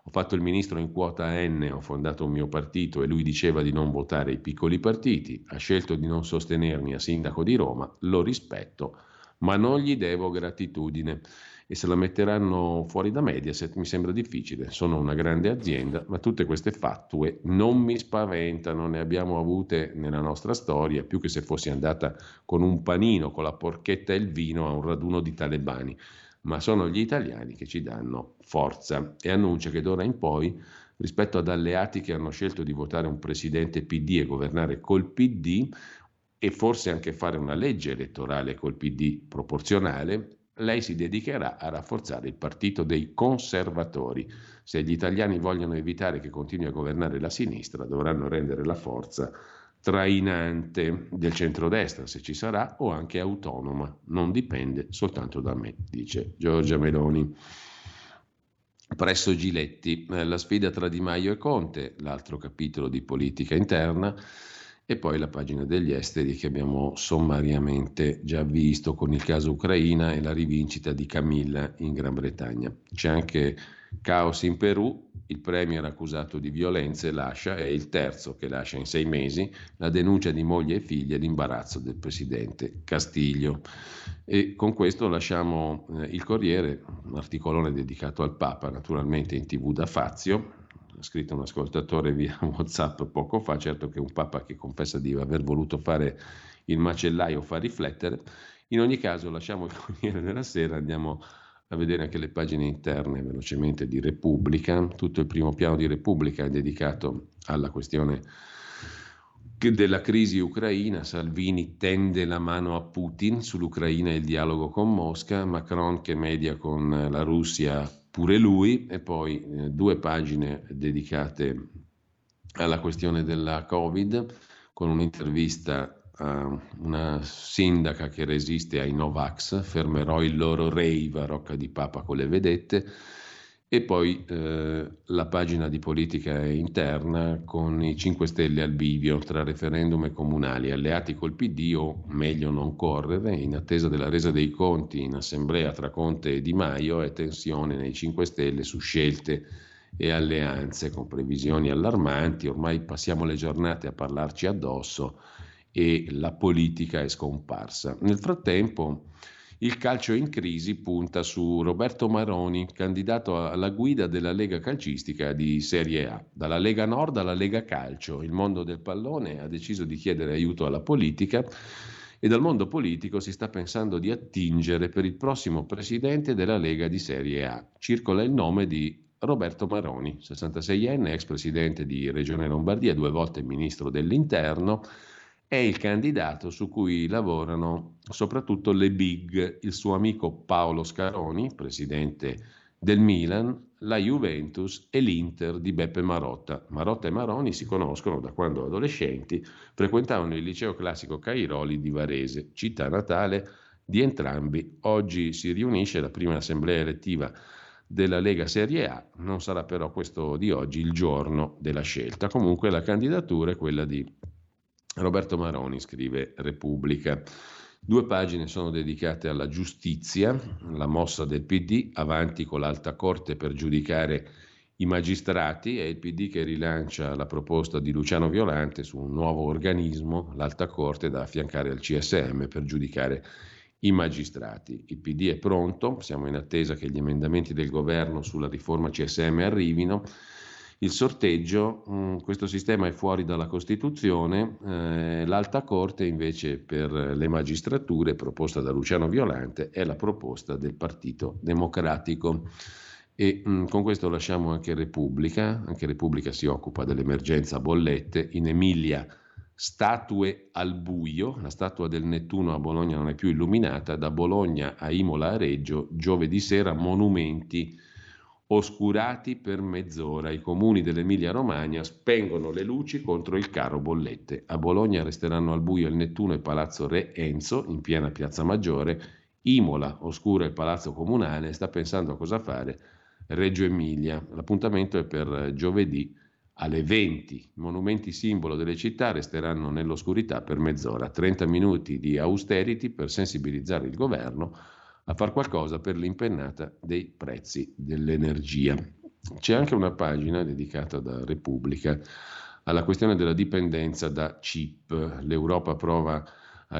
Ho fatto il ministro in quota N, ho fondato un mio partito e lui diceva di non votare i piccoli partiti, ha scelto di non sostenermi a sindaco di Roma, lo rispetto ma non gli devo gratitudine e se la metteranno fuori da Mediaset mi sembra difficile. Sono una grande azienda, ma tutte queste fattue non mi spaventano, ne abbiamo avute nella nostra storia, più che se fossi andata con un panino, con la porchetta e il vino a un raduno di talebani. Ma sono gli italiani che ci danno forza e annuncia che d'ora in poi, rispetto ad alleati che hanno scelto di votare un presidente PD e governare col PD, e forse anche fare una legge elettorale col PD proporzionale, lei si dedicherà a rafforzare il partito dei conservatori. Se gli italiani vogliono evitare che continui a governare la sinistra, dovranno rendere la forza trainante del centrodestra, se ci sarà, o anche autonoma. Non dipende soltanto da me, dice Giorgia Meloni. Presso Giletti, eh, la sfida tra Di Maio e Conte, l'altro capitolo di politica interna, e poi la pagina degli esteri che abbiamo sommariamente già visto con il caso Ucraina e la rivincita di Camilla in Gran Bretagna. C'è anche caos in Perù, il premier accusato di violenze lascia, è il terzo che lascia in sei mesi, la denuncia di moglie e figlie e l'imbarazzo del presidente Castiglio. E con questo lasciamo eh, il Corriere, un articolone dedicato al Papa, naturalmente in tv da Fazio, ha scritto un ascoltatore via WhatsApp poco fa, certo che un papa che confessa di aver voluto fare il macellaio fa riflettere. In ogni caso lasciamo il Corriere della Sera, andiamo a vedere anche le pagine interne velocemente di Repubblica. Tutto il primo piano di Repubblica è dedicato alla questione della crisi ucraina. Salvini tende la mano a Putin sull'Ucraina e il dialogo con Mosca. Macron che media con la Russia pure lui, e poi eh, due pagine dedicate alla questione della Covid, con un'intervista a una sindaca che resiste ai Novax, fermerò il loro rave a Rocca di Papa con le vedette, e poi eh, la pagina di politica interna con i 5 Stelle al bivio tra referendum e comunali, alleati col PD o meglio non correre, in attesa della resa dei conti in assemblea tra Conte e Di Maio e tensione nei 5 Stelle su scelte e alleanze con previsioni allarmanti, ormai passiamo le giornate a parlarci addosso e la politica è scomparsa. Nel frattempo il calcio in crisi punta su Roberto Maroni, candidato alla guida della Lega Calcistica di Serie A. Dalla Lega Nord alla Lega Calcio, il mondo del pallone ha deciso di chiedere aiuto alla politica e dal mondo politico si sta pensando di attingere per il prossimo presidente della Lega di Serie A. Circola il nome di Roberto Maroni, 66enne, ex presidente di Regione Lombardia, due volte ministro dell'Interno è il candidato su cui lavorano soprattutto le big, il suo amico Paolo Scaroni, presidente del Milan, la Juventus e l'Inter di Beppe Marotta. Marotta e Maroni si conoscono da quando adolescenti, frequentavano il liceo classico Cairoli di Varese, città natale di entrambi. Oggi si riunisce la prima assemblea elettiva della Lega Serie A, non sarà però questo di oggi il giorno della scelta. Comunque la candidatura è quella di Roberto Maroni scrive Repubblica. Due pagine sono dedicate alla giustizia, la mossa del PD, avanti con l'alta corte per giudicare i magistrati, è il PD che rilancia la proposta di Luciano Violante su un nuovo organismo, l'alta corte, da affiancare al CSM per giudicare i magistrati. Il PD è pronto, siamo in attesa che gli emendamenti del governo sulla riforma CSM arrivino il sorteggio, mm, questo sistema è fuori dalla Costituzione, eh, l'alta corte invece per le magistrature proposta da Luciano Violante è la proposta del Partito Democratico. E mm, con questo lasciamo anche Repubblica, anche Repubblica si occupa dell'emergenza bollette, in Emilia statue al buio, la statua del Nettuno a Bologna non è più illuminata, da Bologna a Imola a Reggio, giovedì sera monumenti oscurati per mezz'ora. I comuni dell'Emilia-Romagna spengono le luci contro il caro bollette. A Bologna resteranno al buio il Nettuno e Palazzo Re Enzo, in piena Piazza Maggiore. Imola oscura il Palazzo Comunale e sta pensando a cosa fare Reggio Emilia. L'appuntamento è per giovedì alle 20. I monumenti simbolo delle città resteranno nell'oscurità per mezz'ora. 30 minuti di austerity per sensibilizzare il governo a far qualcosa per l'impennata dei prezzi dell'energia. C'è anche una pagina dedicata da Repubblica alla questione della dipendenza da chip. L'Europa prova a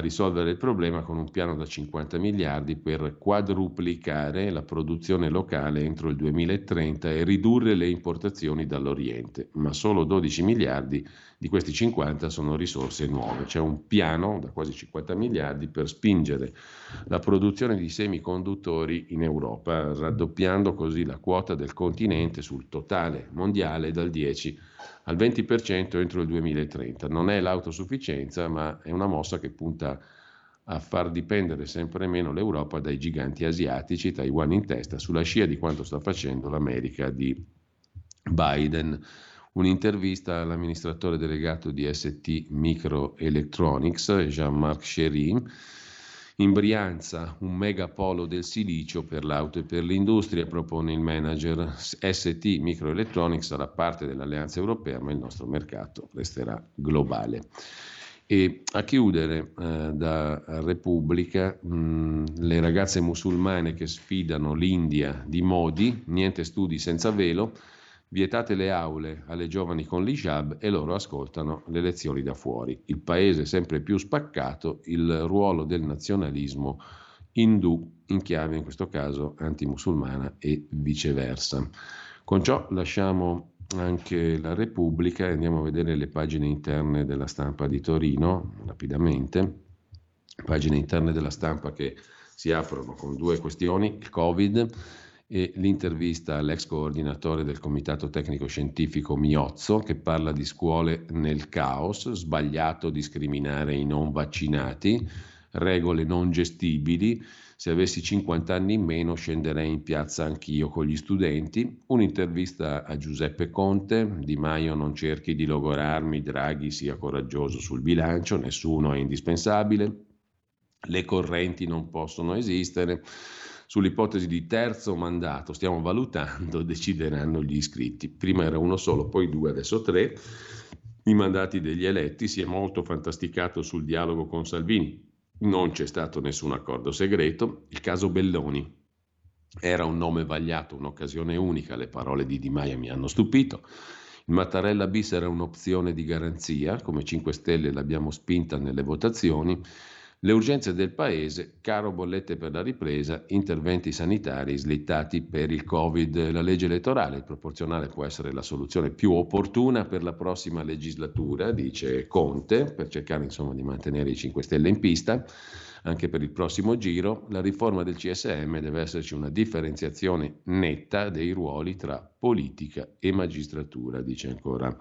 risolvere il problema con un piano da 50 miliardi per quadruplicare la produzione locale entro il 2030 e ridurre le importazioni dall'Oriente, ma solo 12 miliardi di questi 50 sono risorse nuove. C'è un piano da quasi 50 miliardi per spingere la produzione di semiconduttori in Europa, raddoppiando così la quota del continente sul totale mondiale dal 10 al 20% entro il 2030. Non è l'autosufficienza, ma è una mossa che punta a far dipendere sempre meno l'Europa dai giganti asiatici, Taiwan in testa, sulla scia di quanto sta facendo l'America di Biden. Un'intervista all'amministratore delegato di ST Microelectronics, Jean-Marc Cherin, in Brianza un megapolo del silicio per l'auto e per l'industria, propone il manager. ST Microelectronics sarà parte dell'Alleanza Europea, ma il nostro mercato resterà globale. E a chiudere eh, da Repubblica, mh, le ragazze musulmane che sfidano l'India di Modi, niente studi senza velo, Vietate le aule alle giovani con l'Ijab e loro ascoltano le lezioni da fuori. Il paese sempre più spaccato, il ruolo del nazionalismo indù in chiave in questo caso antimusulmana e viceversa. Con ciò lasciamo anche la Repubblica e andiamo a vedere le pagine interne della stampa di Torino rapidamente. Pagine interne della stampa che si aprono con due questioni, il Covid e l'intervista all'ex coordinatore del Comitato Tecnico Scientifico Miozzo che parla di scuole nel caos, sbagliato discriminare i non vaccinati, regole non gestibili, se avessi 50 anni in meno scenderei in piazza anch'io con gli studenti, un'intervista a Giuseppe Conte, Di Maio non cerchi di logorarmi, Draghi sia coraggioso sul bilancio, nessuno è indispensabile, le correnti non possono esistere, Sull'ipotesi di terzo mandato stiamo valutando, decideranno gli iscritti. Prima era uno solo, poi due, adesso tre. I mandati degli eletti si è molto fantasticato sul dialogo con Salvini. Non c'è stato nessun accordo segreto. Il caso Belloni era un nome vagliato, un'occasione unica. Le parole di Di Maia mi hanno stupito. Il Mattarella bis era un'opzione di garanzia, come 5 Stelle l'abbiamo spinta nelle votazioni. Le urgenze del Paese, caro bollette per la ripresa, interventi sanitari slittati per il Covid. La legge elettorale, il proporzionale può essere la soluzione più opportuna per la prossima legislatura, dice Conte, per cercare insomma di mantenere i 5 Stelle in pista anche per il prossimo giro, la riforma del CSM deve esserci una differenziazione netta dei ruoli tra politica e magistratura, dice ancora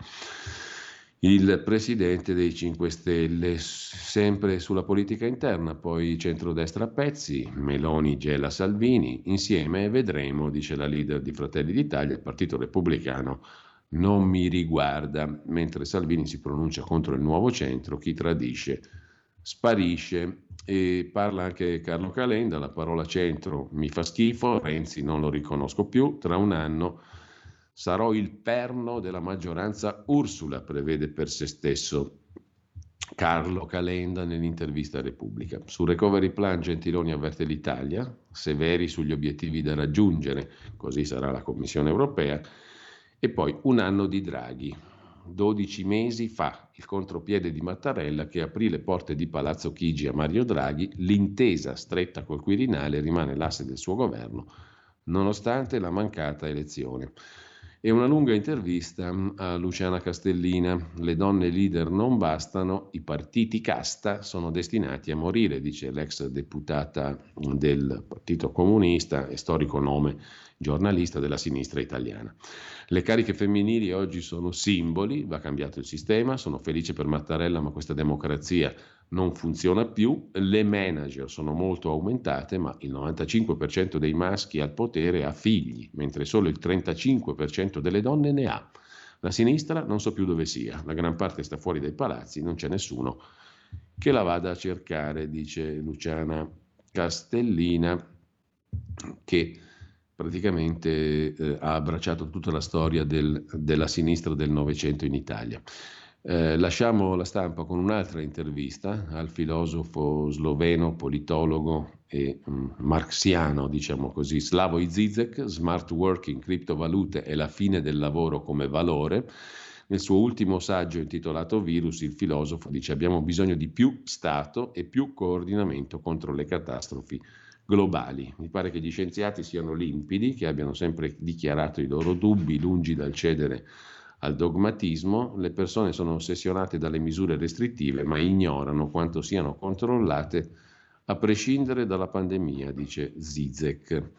il presidente dei 5 Stelle, sempre sulla politica interna, poi centrodestra a pezzi, Meloni gela Salvini, insieme vedremo, dice la leader di Fratelli d'Italia, il Partito Repubblicano non mi riguarda, mentre Salvini si pronuncia contro il nuovo centro, chi tradisce sparisce. E parla anche Carlo Calenda, la parola centro mi fa schifo, Renzi non lo riconosco più, tra un anno sarò il perno della maggioranza. Ursula, prevede per se stesso. Carlo Calenda nell'intervista a Repubblica. Su Recovery Plan Gentiloni avverte l'Italia, severi sugli obiettivi da raggiungere, così sarà la Commissione europea, e poi un anno di Draghi, 12 mesi fa, il contropiede di Mattarella che aprì le porte di Palazzo Chigi a Mario Draghi, l'intesa stretta col Quirinale rimane l'asse del suo governo, nonostante la mancata elezione. E una lunga intervista a Luciana Castellina. Le donne leader non bastano, i partiti casta sono destinati a morire, dice l'ex deputata del Partito Comunista e storico nome giornalista della sinistra italiana. Le cariche femminili oggi sono simboli, va cambiato il sistema, sono felice per Mattarella ma questa democrazia non funziona più, le manager sono molto aumentate ma il 95% dei maschi al potere ha figli, mentre solo il 35% delle donne ne ha. La sinistra non so più dove sia, la gran parte sta fuori dai palazzi, non c'è nessuno che la vada a cercare, dice Luciana Castellina, che praticamente eh, ha abbracciato tutta la storia del, della sinistra del Novecento in Italia. Eh, lasciamo la stampa con un'altra intervista al filosofo sloveno, politologo e um, marxiano, diciamo così, Slavoj Zizek, Smart Working, criptovalute e la fine del lavoro come valore. Nel suo ultimo saggio intitolato Virus, il filosofo dice abbiamo bisogno di più Stato e più coordinamento contro le catastrofi globali. Mi pare che gli scienziati siano limpidi, che abbiano sempre dichiarato i loro dubbi, lungi dal cedere al dogmatismo, le persone sono ossessionate dalle misure restrittive, ma ignorano quanto siano controllate a prescindere dalla pandemia, dice Zizek.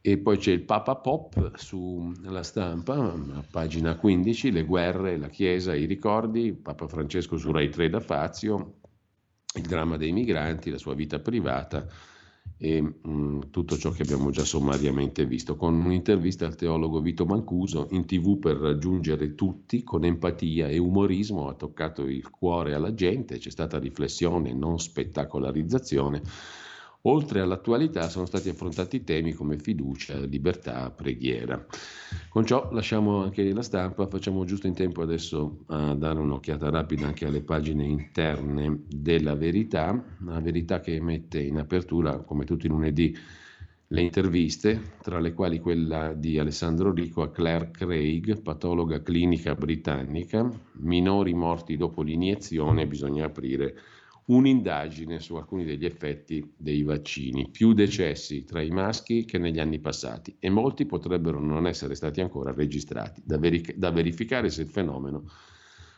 E poi c'è il Papa Pop sulla stampa, a pagina 15, le guerre, la Chiesa, i ricordi, Papa Francesco su Rai 3 da Fazio, il dramma dei migranti, la sua vita privata, e mh, tutto ciò che abbiamo già sommariamente visto, con un'intervista al teologo Vito Mancuso in tv per raggiungere tutti con empatia e umorismo, ha toccato il cuore alla gente, c'è stata riflessione, non spettacolarizzazione Oltre all'attualità sono stati affrontati temi come fiducia, libertà, preghiera. Con ciò lasciamo anche la stampa, facciamo giusto in tempo adesso a dare un'occhiata rapida anche alle pagine interne della verità, la verità che mette in apertura, come tutti i lunedì, le interviste, tra le quali quella di Alessandro Rico a Claire Craig, patologa clinica britannica, minori morti dopo l'iniezione, bisogna aprire un'indagine su alcuni degli effetti dei vaccini, più decessi tra i maschi che negli anni passati e molti potrebbero non essere stati ancora registrati, da, veric- da verificare se il fenomeno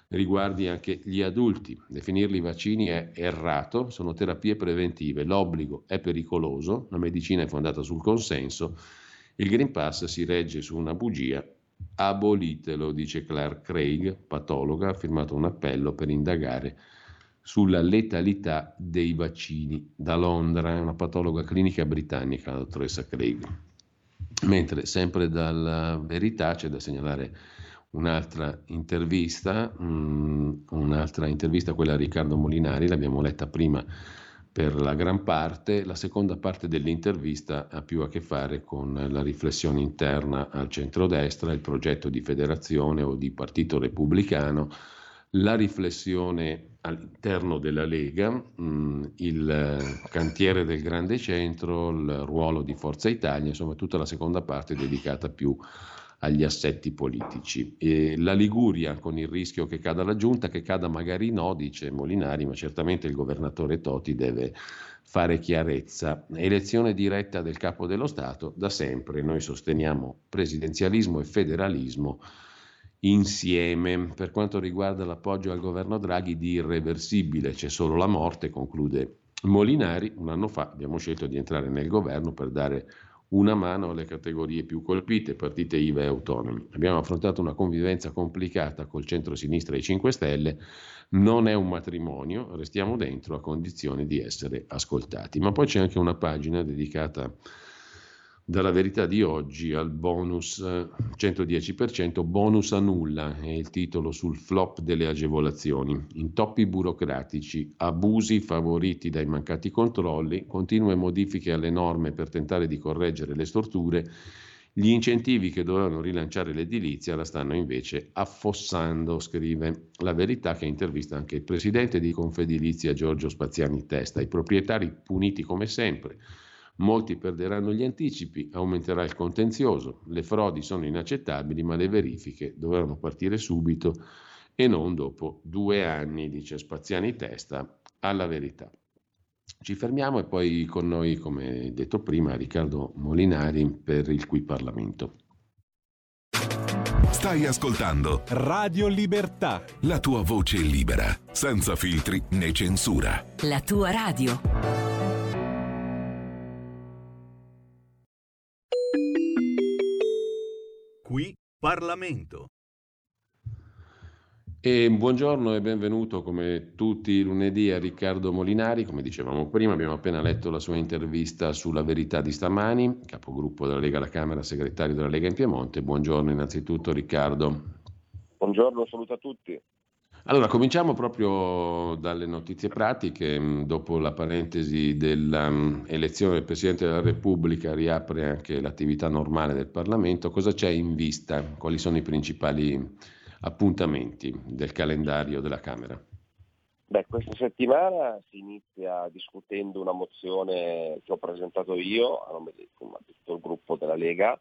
riguardi anche gli adulti. Definirli vaccini è errato, sono terapie preventive, l'obbligo è pericoloso, la medicina è fondata sul consenso, il Green Pass si regge su una bugia, abolitelo, dice Claire Craig, patologa, ha firmato un appello per indagare sulla letalità dei vaccini da Londra, una patologa clinica britannica, la dottoressa Craig. Mentre sempre dalla verità c'è da segnalare un'altra intervista, um, un'altra intervista, quella a Riccardo Molinari, l'abbiamo letta prima per la gran parte, la seconda parte dell'intervista ha più a che fare con la riflessione interna al centrodestra, il progetto di federazione o di partito repubblicano, la riflessione all'interno della Lega, mh, il cantiere del grande centro, il ruolo di Forza Italia, insomma tutta la seconda parte dedicata più agli assetti politici. E la Liguria con il rischio che cada la giunta, che cada magari no, dice Molinari, ma certamente il governatore Toti deve fare chiarezza. Elezione diretta del capo dello Stato, da sempre noi sosteniamo presidenzialismo e federalismo insieme. Per quanto riguarda l'appoggio al governo Draghi di irreversibile, c'è solo la morte, conclude Molinari. Un anno fa abbiamo scelto di entrare nel governo per dare una mano alle categorie più colpite, partite IVA e autonomi. Abbiamo affrontato una convivenza complicata col centro-sinistra e i 5 Stelle, non è un matrimonio, restiamo dentro a condizione di essere ascoltati. Ma poi c'è anche una pagina dedicata dalla verità di oggi al bonus 110%, eh, bonus a nulla è il titolo sul flop delle agevolazioni, intoppi burocratici, abusi favoriti dai mancati controlli, continue modifiche alle norme per tentare di correggere le storture, gli incentivi che dovevano rilanciare l'edilizia la stanno invece affossando, scrive la verità che intervista anche il presidente di Confedilizia Giorgio Spaziani Testa, i proprietari puniti come sempre Molti perderanno gli anticipi, aumenterà il contenzioso, le frodi sono inaccettabili, ma le verifiche dovranno partire subito e non dopo due anni, dice Spaziani Testa, alla verità. Ci fermiamo e poi con noi, come detto prima, Riccardo Molinari per il Qui Parlamento. Stai ascoltando Radio Libertà. la tua voce libera, senza filtri né censura. La tua radio. Parlamento. E buongiorno e benvenuto come tutti i lunedì a Riccardo Molinari. Come dicevamo prima, abbiamo appena letto la sua intervista sulla verità di stamani, capogruppo della Lega alla Camera, segretario della Lega in Piemonte. Buongiorno innanzitutto Riccardo. Buongiorno, saluto a tutti. Allora, cominciamo proprio dalle notizie pratiche. Mm, Dopo la parentesi dell'elezione del Presidente della Repubblica riapre anche l'attività normale del Parlamento. Cosa c'è in vista? Quali sono i principali appuntamenti del calendario della Camera? Beh, questa settimana si inizia discutendo una mozione che ho presentato io a nome di tutto il gruppo della Lega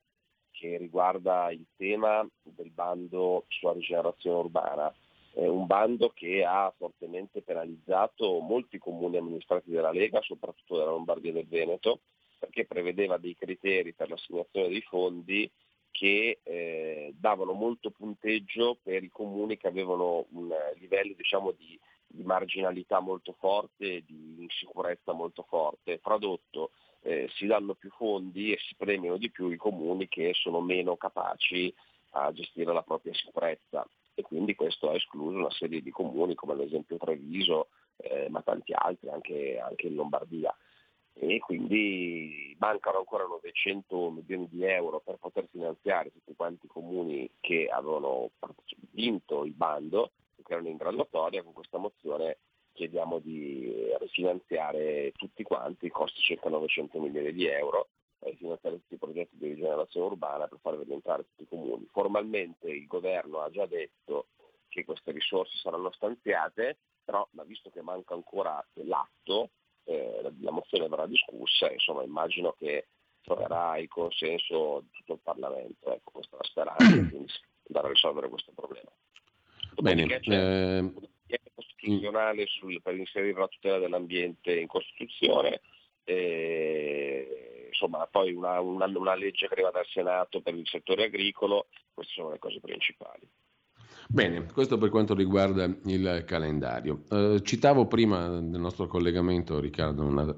che riguarda il tema del bando sulla rigenerazione urbana. È un bando che ha fortemente penalizzato molti comuni amministrati della Lega, soprattutto della Lombardia e del Veneto, perché prevedeva dei criteri per l'assegnazione dei fondi che eh, davano molto punteggio per i comuni che avevano un livello diciamo, di, di marginalità molto forte, di insicurezza molto forte. Tradotto, eh, si danno più fondi e si premiano di più i comuni che sono meno capaci a gestire la propria sicurezza e quindi questo ha escluso una serie di comuni come ad esempio Treviso, eh, ma tanti altri anche, anche in Lombardia. E quindi mancano ancora 900 milioni di euro per poter finanziare tutti quanti i comuni che avevano vinto il bando, che erano in graduatoria, con questa mozione chiediamo di rifinanziare tutti quanti, costi circa 900 milioni di euro, e finanziare tutti i progetti di rigenerazione urbana per far rientrare tutti i comuni. Formalmente il governo ha già detto che queste risorse saranno stanziate, però ma visto che manca ancora l'atto, eh, la, mozione verrà discussa, insomma immagino che troverà il consenso di tutto il Parlamento, ecco, questa è la speranza, quindi si andrà a risolvere questo problema. Bene, Dopodiché c'è eh, un costituzionale sul- per inserire la tutela dell'ambiente in Costituzione, e, insomma poi una, una- una legge che arriva dal Senato per il settore agricolo, queste sono le cose principali. Bene, questo per quanto riguarda il calendario. Eh, citavo prima nel nostro collegamento, Riccardo, una-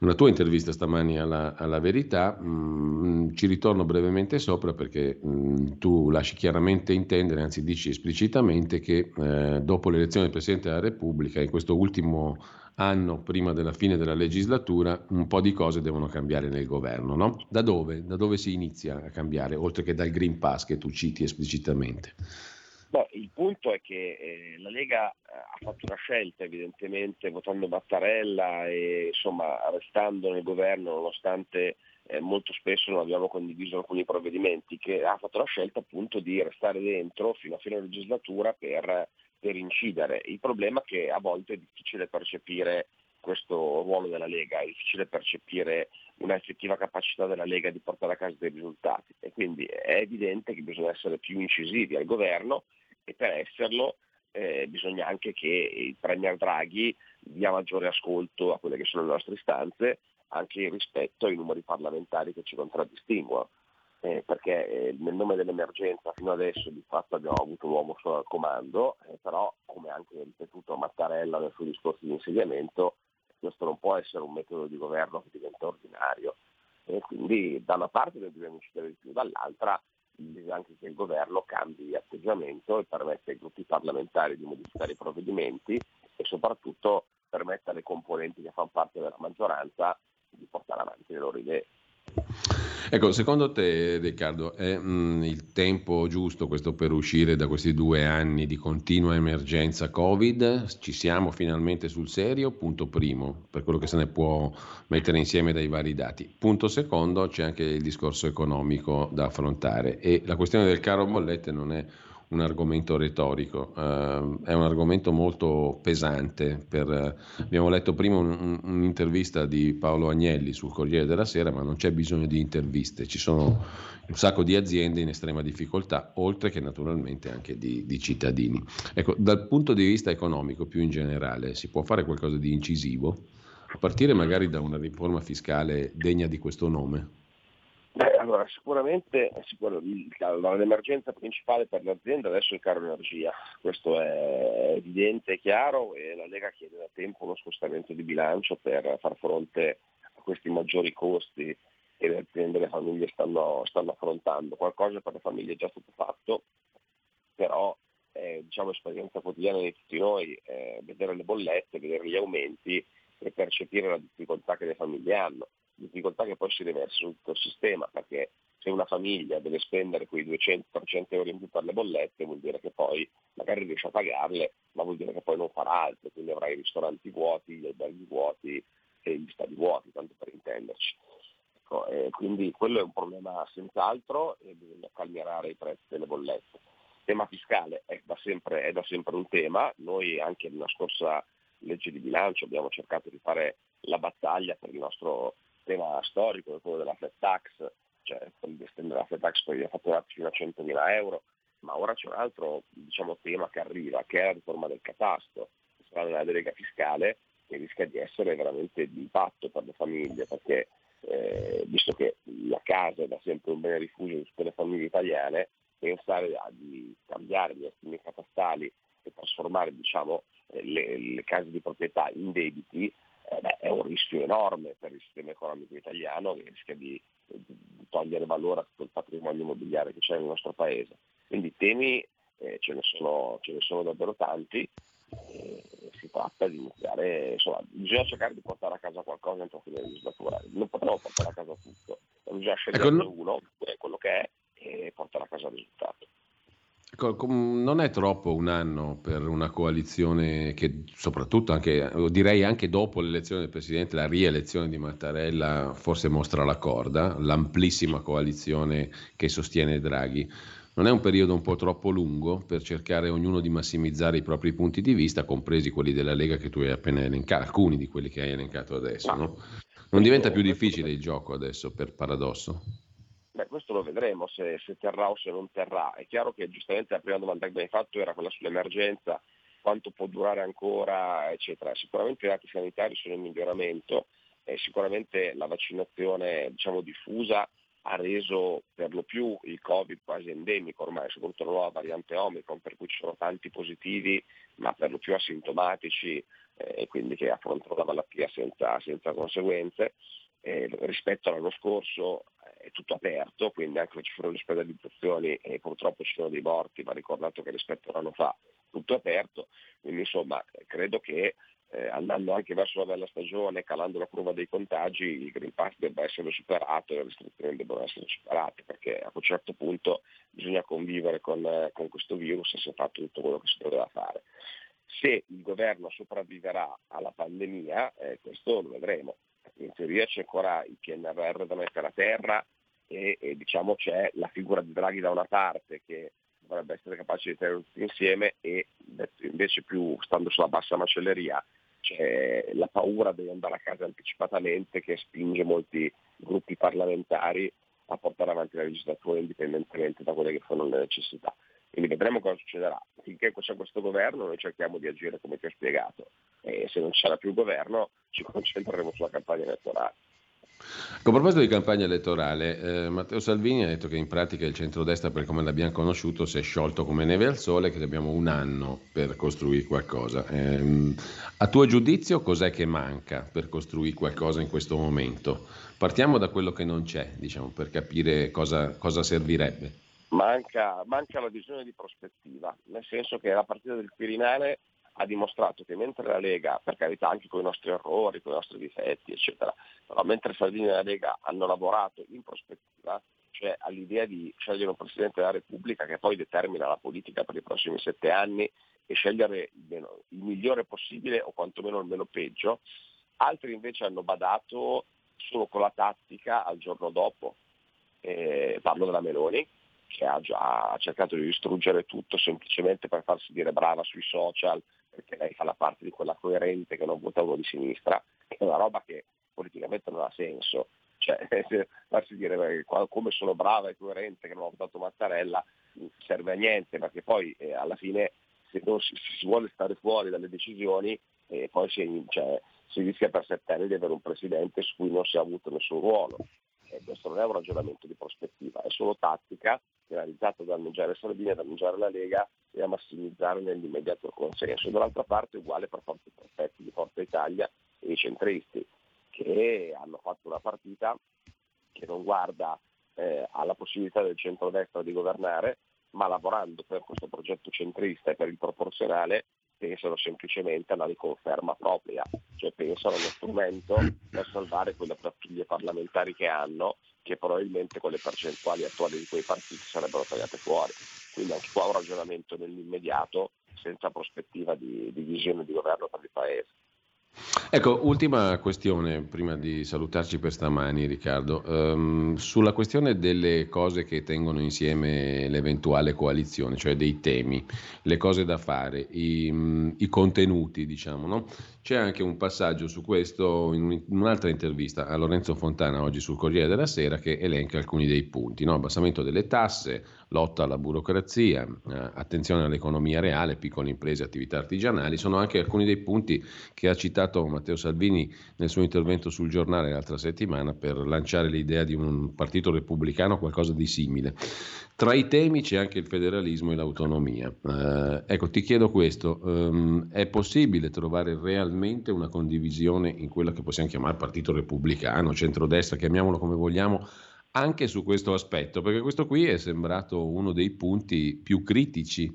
una tua intervista stamani alla, alla Verità. Mm, ci ritorno brevemente sopra perché mm, tu lasci chiaramente intendere, anzi dici esplicitamente, che eh, dopo l'elezione del Presidente della Repubblica, in questo ultimo anno prima della fine della legislatura, un po' di cose devono cambiare nel governo. No? Da dove? Da dove si inizia a cambiare, oltre che dal Green Pass che tu citi esplicitamente? No, il punto è che eh, la Lega eh, ha fatto una scelta evidentemente votando Mattarella e insomma restando nel governo nonostante eh, molto spesso non abbiamo condiviso alcuni provvedimenti, che ha fatto la scelta appunto di restare dentro fino a fine legislatura per, per incidere. Il problema è che a volte è difficile percepire questo ruolo della Lega, è difficile percepire una effettiva capacità della Lega di portare a casa dei risultati e quindi è evidente che bisogna essere più incisivi al governo e per esserlo eh, bisogna anche che il Premier Draghi dia maggiore ascolto a quelle che sono le nostre istanze anche rispetto ai numeri parlamentari che ci contraddistinguono. Eh, perché eh, nel nome dell'emergenza fino adesso di fatto abbiamo avuto un uomo solo al comando, eh, però come anche ripetuto Mattarella nel suo discorso di insediamento, questo non può essere un metodo di governo che diventa ordinario. E quindi da una parte noi dobbiamo incidere di più, dall'altra bisogna anche che il governo cambi atteggiamento e permetta ai gruppi parlamentari di modificare i provvedimenti e soprattutto permetta alle componenti che fanno parte della maggioranza di portare avanti le loro idee. Ecco, secondo te Riccardo è mh, il tempo giusto questo per uscire da questi due anni di continua emergenza Covid? Ci siamo finalmente sul serio? Punto primo, per quello che se ne può mettere insieme dai vari dati. Punto secondo, c'è anche il discorso economico da affrontare e la questione del caro bollette non è un argomento retorico, uh, è un argomento molto pesante. Per, uh, abbiamo letto prima un, un'intervista di Paolo Agnelli sul Corriere della Sera, ma non c'è bisogno di interviste, ci sono un sacco di aziende in estrema difficoltà, oltre che naturalmente anche di, di cittadini. Ecco, dal punto di vista economico più in generale, si può fare qualcosa di incisivo, a partire magari da una riforma fiscale degna di questo nome? Allora, sicuramente, l'emergenza principale per l'azienda adesso è il caro energia, questo è evidente e chiaro e la Lega chiede da tempo uno scostamento di bilancio per far fronte a questi maggiori costi che le aziende e le famiglie stanno, stanno affrontando. Qualcosa per le famiglie è già stato fatto, però è diciamo, esperienza quotidiana di tutti noi, eh, vedere le bollette, vedere gli aumenti e percepire la difficoltà che le famiglie hanno difficoltà che poi si riversa su tutto sistema, perché se una famiglia deve spendere quei 200-300 euro in più per le bollette vuol dire che poi magari riesce a pagarle, ma vuol dire che poi non farà altro, quindi avrà i ristoranti vuoti, gli alberghi vuoti e gli stadi vuoti, tanto per intenderci. Ecco, quindi quello è un problema senz'altro e bisogna calmierare i prezzi delle bollette. Il tema fiscale è da, sempre, è da sempre un tema, noi anche nella scorsa legge di bilancio abbiamo cercato di fare la battaglia per il nostro tema storico, quello della flat tax, cioè estendere la flat tax per i fatturati fino a 100.000 euro, ma ora c'è un altro diciamo, tema che arriva, che è la riforma del catasto, che sarà nella delega fiscale, che rischia di essere veramente di impatto per le famiglie, perché eh, visto che la casa è da sempre un bene rifugio di tutte le famiglie italiane, pensare a, di cambiare gli estimi catastali e trasformare diciamo, le, le case di proprietà in debiti eh, beh, è un rischio enorme per il sistema economico italiano che rischia di, di togliere valore a tutto il patrimonio immobiliare che c'è nel nostro paese. Quindi temi eh, ce, ne sono, ce, ne sono, davvero tanti. Eh, si tratta di iniziare, insomma, bisogna cercare di portare a casa qualcosa entro fine legislatura. Non potremo portare a casa tutto, bisogna scegliere ecco, uno, quello che è, e portare a casa il risultato. Non è troppo un anno per una coalizione che soprattutto anche, direi anche dopo l'elezione del Presidente, la rielezione di Mattarella forse mostra la corda, l'amplissima coalizione che sostiene Draghi. Non è un periodo un po' troppo lungo per cercare ognuno di massimizzare i propri punti di vista, compresi quelli della Lega che tu hai appena elencato, alcuni di quelli che hai elencato adesso. No? Non diventa più difficile il gioco adesso, per paradosso? Beh, questo lo vedremo se, se, terrà o se non terrà. È chiaro che giustamente la prima domanda che abbiamo fatto era quella sull'emergenza, quanto può durare ancora, eccetera. Sicuramente i dati sanitari sono in miglioramento, e sicuramente la vaccinazione diciamo, diffusa ha reso per lo più il Covid quasi endemico ormai, soprattutto la nuova variante Omicron, per cui ci sono tanti positivi, ma per lo più asintomatici eh, e quindi che affrontano la malattia senza, senza conseguenze. Eh, rispetto all'anno scorso è tutto aperto, quindi anche se ci sono le ospedalizzazioni e purtroppo ci sono dei morti, va ricordato che rispetto a un anno fa tutto aperto, quindi insomma credo che eh, andando anche verso la bella stagione, calando la curva dei contagi, il Green Pass debba essere superato e le restrizioni debbano essere superate, perché a un certo punto bisogna convivere con, con questo virus e si è fatto tutto quello che si doveva fare. Se il governo sopravviverà alla pandemia, eh, questo lo vedremo. In teoria c'è ancora il PNRR da mettere a terra e, e diciamo c'è la figura di Draghi da una parte che dovrebbe essere capace di tenere tutti insieme e invece più stando sulla bassa macelleria c'è la paura di andare a casa anticipatamente che spinge molti gruppi parlamentari a portare avanti la legislatura indipendentemente da quelle che sono le necessità. Quindi vedremo cosa succederà. Finché c'è questo governo noi cerchiamo di agire come ti ho spiegato e se non ci sarà più governo ci concentreremo sulla campagna elettorale. A proposito di campagna elettorale, eh, Matteo Salvini ha detto che in pratica il centrodestra, per come l'abbiamo conosciuto, si è sciolto come neve al sole, che abbiamo un anno per costruire qualcosa. Eh, a tuo giudizio, cos'è che manca per costruire qualcosa in questo momento? Partiamo da quello che non c'è, diciamo, per capire cosa, cosa servirebbe. Manca, manca la visione di prospettiva, nel senso che la partita del Quirinale ha dimostrato che mentre la Lega, per carità anche con i nostri errori, con i nostri difetti, eccetera, però mentre Salvini e la Lega hanno lavorato in prospettiva, cioè all'idea di scegliere un Presidente della Repubblica che poi determina la politica per i prossimi sette anni e scegliere il, meno, il migliore possibile o quantomeno il meno peggio, altri invece hanno badato solo con la tattica al giorno dopo. Eh, parlo della Meloni, che ha già cercato di distruggere tutto semplicemente per farsi dire brava sui social, perché lei fa la parte di quella coerente che non vota uno di sinistra, che è una roba che politicamente non ha senso. Cioè, farsi dire come sono brava e coerente che non ho votato Mattarella serve a niente, perché poi eh, alla fine se non si, si, vuole stare fuori dalle decisioni eh, poi si, cioè, si rischia per sette anni di avere un presidente su cui non si è avuto nessun ruolo. E questo non è un ragionamento di prospettiva, è solo tattica finalizzato ad danneggiare Salvini, a danneggiare la Lega e a massimizzare nell'immediato consenso. Dall'altra parte uguale per forza perfetti di Forza Italia e i centristi, che hanno fatto una partita che non guarda eh, alla possibilità del centrodestra di governare, ma lavorando per questo progetto centrista e per il proporzionale pensano semplicemente alla riconferma propria, cioè pensano allo strumento per salvare quelle pattuglie parlamentari che hanno, che probabilmente con le percentuali attuali di quei partiti sarebbero tagliate fuori. Quindi anche qua un ragionamento nell'immediato senza prospettiva di, di visione di governo per il Paese. Ecco, ultima questione prima di salutarci per stamani, Riccardo. Um, sulla questione delle cose che tengono insieme l'eventuale coalizione, cioè dei temi, le cose da fare, i, i contenuti, diciamo, no? C'è anche un passaggio su questo in un'altra intervista a Lorenzo Fontana oggi sul Corriere della Sera che elenca alcuni dei punti, no? abbassamento delle tasse, lotta alla burocrazia, eh, attenzione all'economia reale, piccole imprese, attività artigianali, sono anche alcuni dei punti che ha citato Matteo Salvini nel suo intervento sul giornale l'altra settimana per lanciare l'idea di un partito repubblicano, qualcosa di simile. Tra i temi c'è anche il federalismo e l'autonomia. Eh, ecco, ti chiedo questo, um, è possibile trovare realmente una condivisione in quello che possiamo chiamare partito repubblicano, centrodestra, chiamiamolo come vogliamo, anche su questo aspetto, perché questo qui è sembrato uno dei punti più critici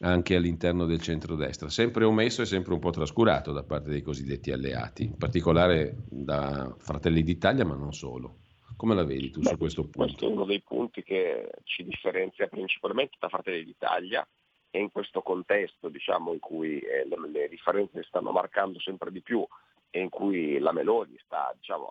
anche all'interno del centrodestra, sempre omesso e sempre un po' trascurato da parte dei cosiddetti alleati, in particolare da Fratelli d'Italia, ma non solo. Come la vedi tu Beh, su questo punto? Questo è uno dei punti che ci differenzia principalmente da Fratelli d'Italia e in questo contesto diciamo, in cui eh, le differenze stanno marcando sempre di più e in cui la Meloni sta, diciamo,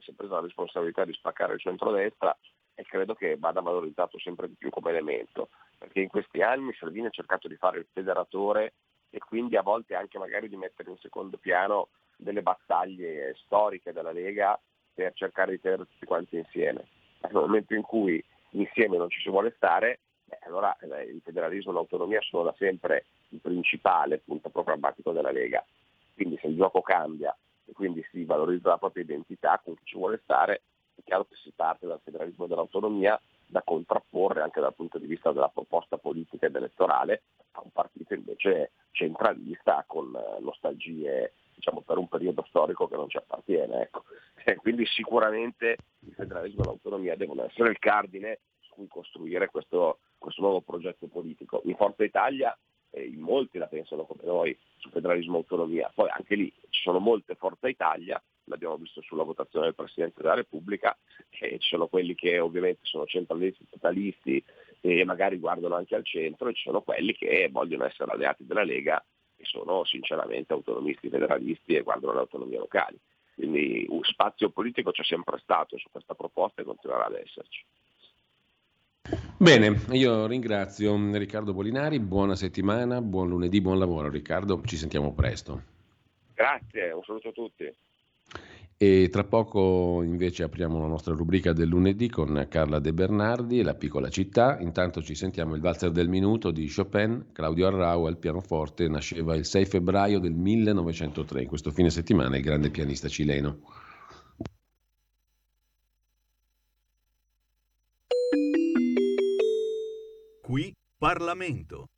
si è presa la responsabilità di spaccare il centrodestra e credo che vada valorizzato sempre di più come elemento, perché in questi anni Salvini ha cercato di fare il federatore e quindi a volte anche magari di mettere in secondo piano delle battaglie storiche della Lega per cercare di tenere tutti quanti insieme. Nel momento in cui insieme non ci si vuole stare, eh, allora eh, il federalismo e l'autonomia sono da sempre il principale punto programmatico della Lega. Quindi se il gioco cambia e quindi si valorizza la propria identità con chi ci vuole stare, è chiaro che si parte dal federalismo e dall'autonomia da contrapporre anche dal punto di vista della proposta politica ed elettorale a un partito invece centralista con eh, nostalgie diciamo, per un periodo storico che non ci appartiene. Ecco. Quindi sicuramente il federalismo e l'autonomia devono essere il cardine su cui costruire questo, questo nuovo progetto politico. In Forza Italia e in molti la pensano come noi su federalismo e autonomia. Poi anche lì ci sono molte Forza Italia, l'abbiamo visto sulla votazione del Presidente della Repubblica, e ci sono quelli che ovviamente sono centralisti, totalisti e magari guardano anche al centro, e ci sono quelli che vogliono essere alleati della Lega e sono sinceramente autonomisti federalisti e guardano le autonomie locali. Quindi un spazio politico c'è sempre stato su questa proposta e continuerà ad esserci. Bene, io ringrazio Riccardo Bolinari, buona settimana, buon lunedì, buon lavoro Riccardo, ci sentiamo presto. Grazie, un saluto a tutti. E tra poco invece apriamo la nostra rubrica del lunedì con Carla De Bernardi e la piccola città. Intanto ci sentiamo il valzer del minuto di Chopin, Claudio Arrau al pianoforte, nasceva il 6 febbraio del 1903, in questo fine settimana il grande pianista cileno. Qui Parlamento.